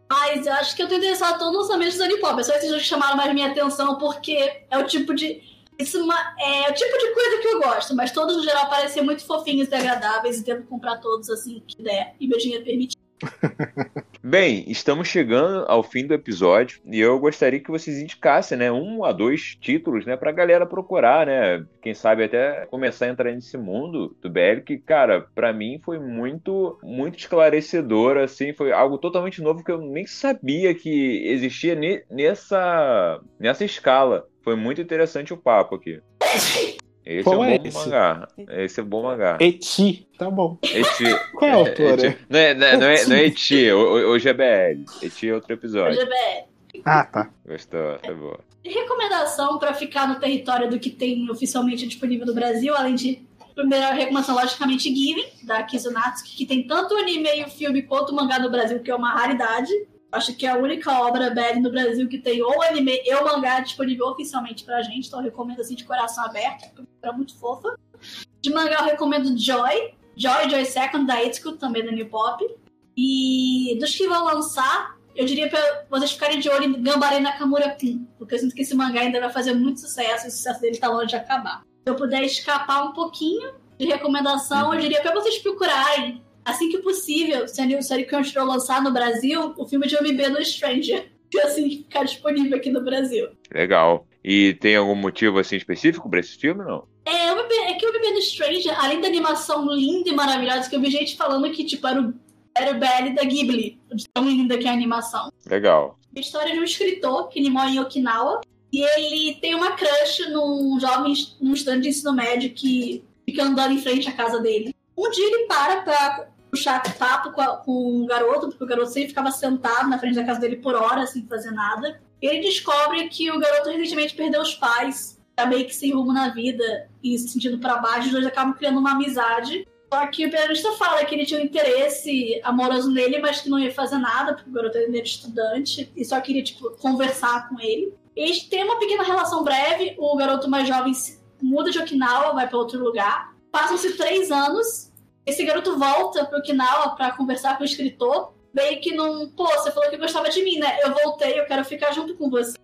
Mas eu acho que eu tô interessado todo no lançamento do Anipop. É só esses jogos que chamaram mais minha atenção, porque é o tipo de. Isso é, é o tipo de coisa que eu gosto, mas todos no geral parecem muito fofinhos e agradáveis e devo comprar todos assim que der e meu dinheiro permitir. Bem, estamos chegando ao fim do episódio e eu gostaria que vocês indicassem, né, um a dois títulos, né, pra galera procurar, né, quem sabe até começar a entrar nesse mundo do BL, que, cara, para mim foi muito, muito esclarecedor, assim, foi algo totalmente novo que eu nem sabia que existia nessa, nessa escala. Foi muito interessante o papo aqui. Esse Qual é um é bom esse? mangá. Esse é um bom mangá. Eti, tá bom. Eti. Qual é a autora? Eti. Não, é, não, é, não, é, não é Eti, hoje é BL. Eti é outro episódio. Hoje é BL. Ah, tá. Gostou, tá boa. Recomendação para ficar no território do que tem oficialmente disponível no Brasil, além de primeira recomendação, logicamente, Given, da Kizunatsuki, que tem tanto o anime e o filme quanto o mangá no Brasil, que é uma raridade. Acho que é a única obra BL no Brasil que tem ou anime ou mangá disponível oficialmente pra gente, então eu recomendo assim de coração aberto, porque é muito fofa. De mangá eu recomendo Joy, Joy, Joy Second, da Itsuko, também da New Pop. E dos que vão lançar, eu diria pra vocês ficarem de olho em Gambare Nakamura Kun, porque eu sinto que esse mangá ainda vai fazer muito sucesso e o sucesso dele tá longe de acabar. Se eu puder escapar um pouquinho de recomendação, eu diria pra vocês procurarem assim que possível, se a série Crunchyroll lançar no Brasil, o filme de OMB no Stranger. Que assim que ficar disponível aqui no Brasil. Legal. E tem algum motivo assim específico para esse filme, não? É, é que o Bebê do Stranger, além da animação linda e maravilhosa, que eu vi gente falando que, tipo, era o, era o BL da Ghibli, tão linda que é a animação. Legal. A história de um escritor que ele mora em Okinawa e ele tem uma crush num jovem, num estudante de ensino médio que fica andando em frente à casa dele. Um dia ele para pra puxar papo com, a, com o garoto, porque o garoto sempre ficava sentado na frente da casa dele por horas sem fazer nada. E ele descobre que o garoto recentemente perdeu os pais, tá meio que sem rumo na vida e se sentindo para baixo, os dois acabam criando uma amizade. Só que o pianista fala que ele tinha um interesse amoroso nele, mas que não ia fazer nada, porque o garoto ainda era estudante e só queria, tipo, conversar com ele. Eles têm uma pequena relação breve, o garoto mais jovem muda de Okinawa, vai para outro lugar. Passam-se três anos esse garoto volta pro Okinawa pra conversar com o escritor, meio que num, pô, você falou que gostava de mim, né? Eu voltei, eu quero ficar junto com você.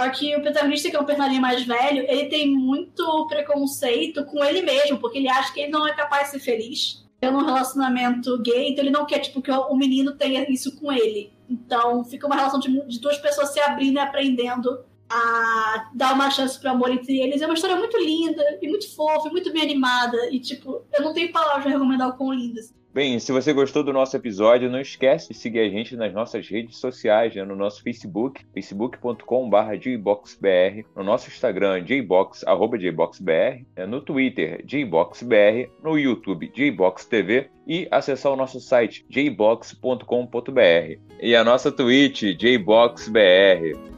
Só que o protagonista, que é um personagem mais velho, ele tem muito preconceito com ele mesmo, porque ele acha que ele não é capaz de ser feliz tendo um relacionamento gay, então ele não quer, tipo, que o menino tenha isso com ele. Então fica uma relação de, de duas pessoas se abrindo e aprendendo a dar uma chance pro amor entre eles. É uma história muito linda e muito fofa, e muito bem animada. E, tipo, eu não tenho palavras pra recomendar o quão lindas. Bem, se você gostou do nosso episódio, não esquece de seguir a gente nas nossas redes sociais, né? no nosso Facebook, facebook.com.br jboxbr, no nosso Instagram, jbox, arroba jboxbr, né? no Twitter, jboxbr, no YouTube, jboxtv e acessar o nosso site, jbox.com.br e a nossa Twitch, jboxbr.